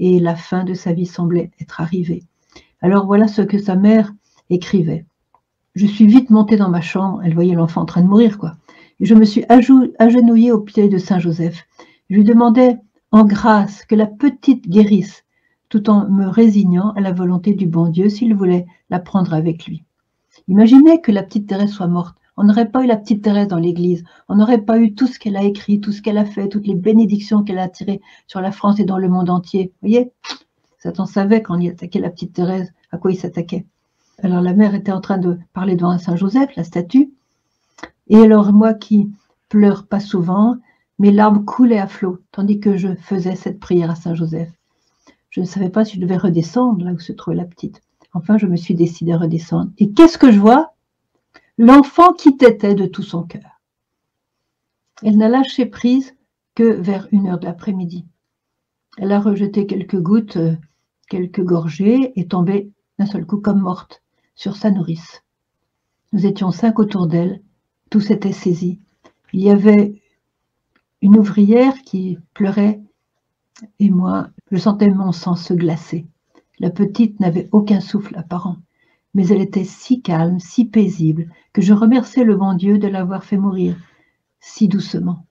et la fin de sa vie semblait être arrivée. Alors voilà ce que sa mère écrivait. Je suis vite montée dans ma chambre, elle voyait l'enfant en train de mourir, quoi. Et je me suis agenouillée au pied de Saint Joseph. Je lui demandais en grâce que la petite guérisse, tout en me résignant à la volonté du bon Dieu s'il voulait la prendre avec lui. Imaginez que la petite Thérèse soit morte. On n'aurait pas eu la petite Thérèse dans l'Église. On n'aurait pas eu tout ce qu'elle a écrit, tout ce qu'elle a fait, toutes les bénédictions qu'elle a tirées sur la France et dans le monde entier. Vous voyez? Satan savait quand il attaquait la petite Thérèse, à quoi il s'attaquait. Alors la mère était en train de parler devant Saint Joseph, la statue. Et alors moi qui pleure pas souvent, mes larmes coulaient à flot, tandis que je faisais cette prière à Saint Joseph. Je ne savais pas si je devais redescendre là où se trouvait la petite. Enfin, je me suis décidée à redescendre. Et qu'est-ce que je vois? L'enfant qui t'était de tout son cœur. Elle n'a lâché prise que vers une heure de l'après-midi. Elle a rejeté quelques gouttes, quelques gorgées, et tombé d'un seul coup comme morte sur sa nourrice. Nous étions cinq autour d'elle, tout s'était saisi. Il y avait une ouvrière qui pleurait et moi, je sentais mon sang se glacer. La petite n'avait aucun souffle apparent, mais elle était si calme, si paisible, que je remerciais le bon Dieu de l'avoir fait mourir si doucement.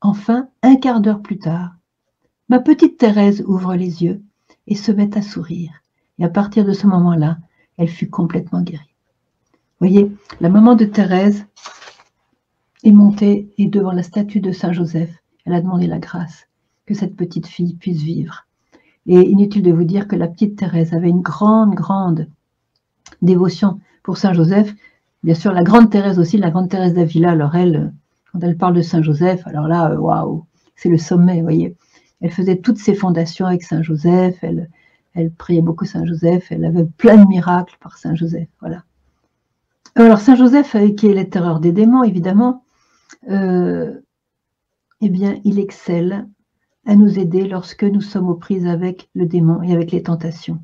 Enfin, un quart d'heure plus tard, ma petite Thérèse ouvre les yeux et se met à sourire. Et à partir de ce moment-là, elle fut complètement guérie. Voyez, la maman de Thérèse est montée et devant la statue de Saint Joseph, elle a demandé la grâce que cette petite fille puisse vivre. Et inutile de vous dire que la petite Thérèse avait une grande, grande dévotion pour Saint Joseph. Bien sûr, la grande Thérèse aussi, la grande Thérèse d'Avila, alors elle, quand elle parle de Saint Joseph, alors là, waouh, c'est le sommet, vous voyez. Elle faisait toutes ses fondations avec Saint Joseph, elle, elle priait beaucoup Saint Joseph, elle avait plein de miracles par Saint Joseph, voilà. Alors Saint Joseph, qui est la terreur des démons, évidemment, euh, eh bien, il excelle à nous aider lorsque nous sommes aux prises avec le démon et avec les tentations.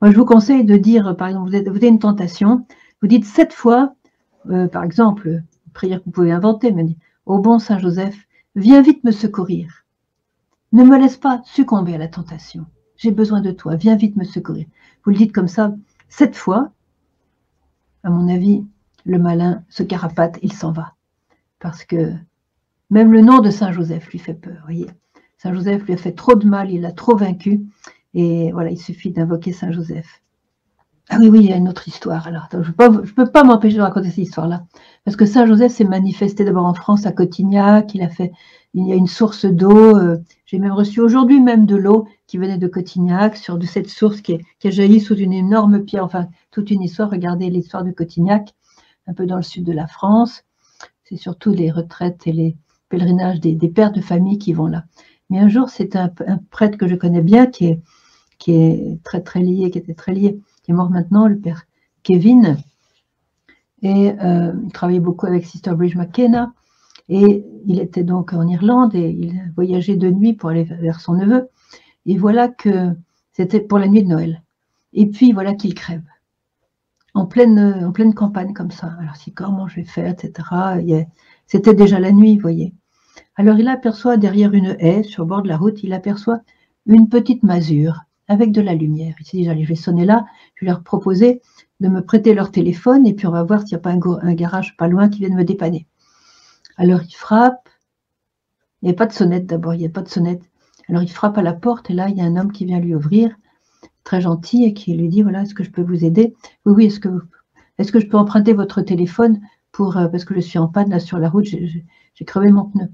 Moi, je vous conseille de dire, par exemple, vous, avez une tentation, vous dites sept fois, euh, par exemple, une prière que vous pouvez inventer, mais au bon Saint Joseph, viens vite me secourir. Ne me laisse pas succomber à la tentation. J'ai besoin de toi, viens vite me secourir. Vous le dites comme ça sept fois, à mon avis, le malin se carapate, il s'en va. Parce que même le nom de Saint Joseph lui fait peur. Saint Joseph lui a fait trop de mal, il l'a trop vaincu. Et voilà, il suffit d'invoquer Saint Joseph. Ah oui, oui, il y a une autre histoire. Alors, je ne peux pas, m'empêcher de raconter cette histoire-là. Parce que Saint Joseph s'est manifesté d'abord en France, à Cotignac. Il a fait, il y a une source d'eau. Euh, j'ai même reçu aujourd'hui même de l'eau qui venait de Cotignac, sur de cette source qui, a jailli sous une énorme pierre. Enfin, toute une histoire. Regardez l'histoire de Cotignac, un peu dans le sud de la France. C'est surtout les retraites et les pèlerinages des pères de famille qui vont là. Mais un jour, c'est un, prêtre que je connais bien, qui est, qui est très très lié, qui était très lié, qui est mort maintenant, le père Kevin. Et euh, il travaillait beaucoup avec Sister Bridge McKenna. Et il était donc en Irlande et il voyageait de nuit pour aller vers son neveu. Et voilà que c'était pour la nuit de Noël. Et puis voilà qu'il crève. En pleine, campagne comme ça. Alors, si comment je vais faire, etc. C'était déjà la nuit, vous voyez. Alors il aperçoit derrière une haie, sur le bord de la route, il aperçoit une petite masure avec de la lumière. Dit, j'allais, je vais sonner là, je vais leur proposer de me prêter leur téléphone et puis on va voir s'il n'y a pas un, garage pas loin qui vienne me dépanner. Alors il frappe, il n'y a pas de sonnette d'abord, il n'y a pas de sonnette. Alors il frappe à la porte et là il y a un homme qui vient lui ouvrir, très gentil, et qui lui dit, voilà, est-ce que je peux vous aider? Oui, oui, est-ce que, est-ce que je peux emprunter votre téléphone pour, euh, parce que je suis en panne là sur la route, j'ai crevé mon pneu.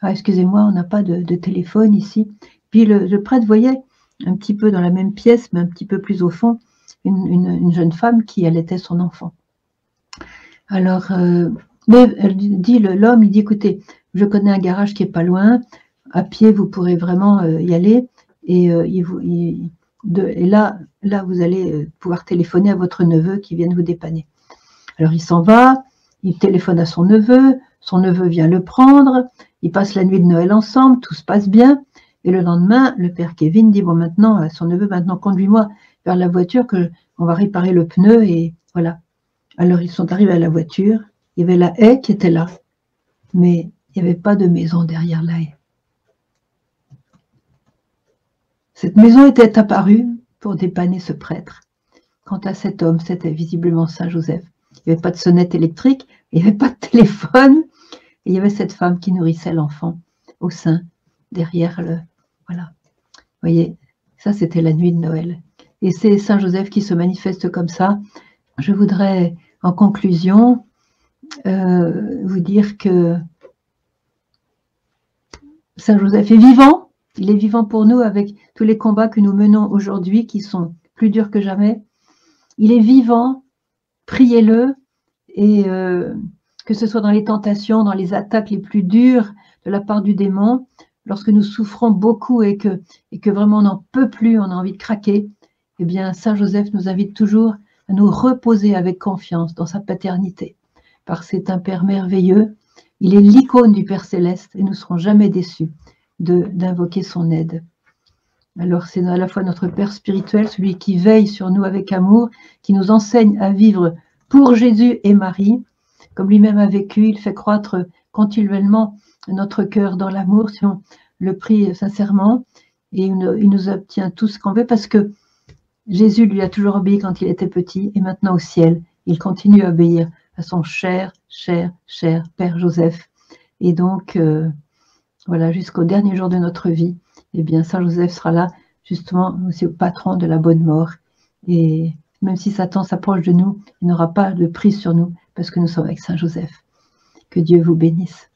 Ah, excusez-moi, on n'a pas de, téléphone ici. Puis le, prêtre voyait un petit peu dans la même pièce, mais un petit peu plus au fond, une, jeune femme qui allaitait son enfant. Alors, euh, elle dit, l'homme, il dit, écoutez, je connais un garage qui est pas loin, à pied, vous pourrez vraiment euh, y aller, et, euh, et là, là, vous allez pouvoir téléphoner à votre neveu qui vient vous dépanner. Alors, il s'en va, il téléphone à son neveu, son neveu vient le prendre, ils passent la nuit de Noël ensemble, tout se passe bien. Et le lendemain, le père Kevin dit, bon maintenant, à son neveu, maintenant conduis-moi vers la voiture, que on va réparer le pneu et voilà. Alors ils sont arrivés à la voiture, il y avait la haie qui était là, mais il n'y avait pas de maison derrière la haie. Cette maison était apparue pour dépanner ce prêtre. Quant à cet homme, c'était visiblement Saint Joseph. Il n'y avait pas de sonnette électrique, il n'y avait pas de téléphone, et il y avait cette femme qui nourrissait l'enfant au sein, derrière le. Voilà. Vous voyez, ça c'était la nuit de Noël. Et c'est Saint Joseph qui se manifeste comme ça. Je voudrais, en conclusion, euh, vous dire que Saint Joseph est vivant. Il est vivant pour nous avec tous les combats que nous menons aujourd'hui qui sont plus durs que jamais. Il est vivant. Priez-le. Et euh, que ce soit dans les tentations, dans les attaques les plus dures de la part du démon, lorsque nous souffrons beaucoup et que, vraiment on n'en peut plus, on a envie de craquer, eh bien, Saint Joseph nous invite toujours à nous reposer avec confiance dans sa paternité, par c'est un Père merveilleux. Il est l'icône du Père céleste et nous ne serons jamais déçus d'invoquer son aide. Alors c'est à la fois notre Père spirituel, celui qui veille sur nous avec amour, qui nous enseigne à vivre pour Jésus et Marie, comme lui-même a vécu, il fait croître continuellement notre cœur dans l'amour si on le prie sincèrement et il nous obtient tout ce qu'on veut parce que Jésus lui a toujours obéi quand il était petit et maintenant au ciel, il continue à obéir à son cher, cher, cher Père Joseph. Et donc, euh, voilà, jusqu'au dernier jour de notre vie, eh bien, Saint Joseph sera là, justement, aussi au patron de la bonne mort. Et même si Satan s'approche de nous, il n'aura pas de prise sur nous, parce que nous sommes avec Saint Joseph. Que Dieu vous bénisse.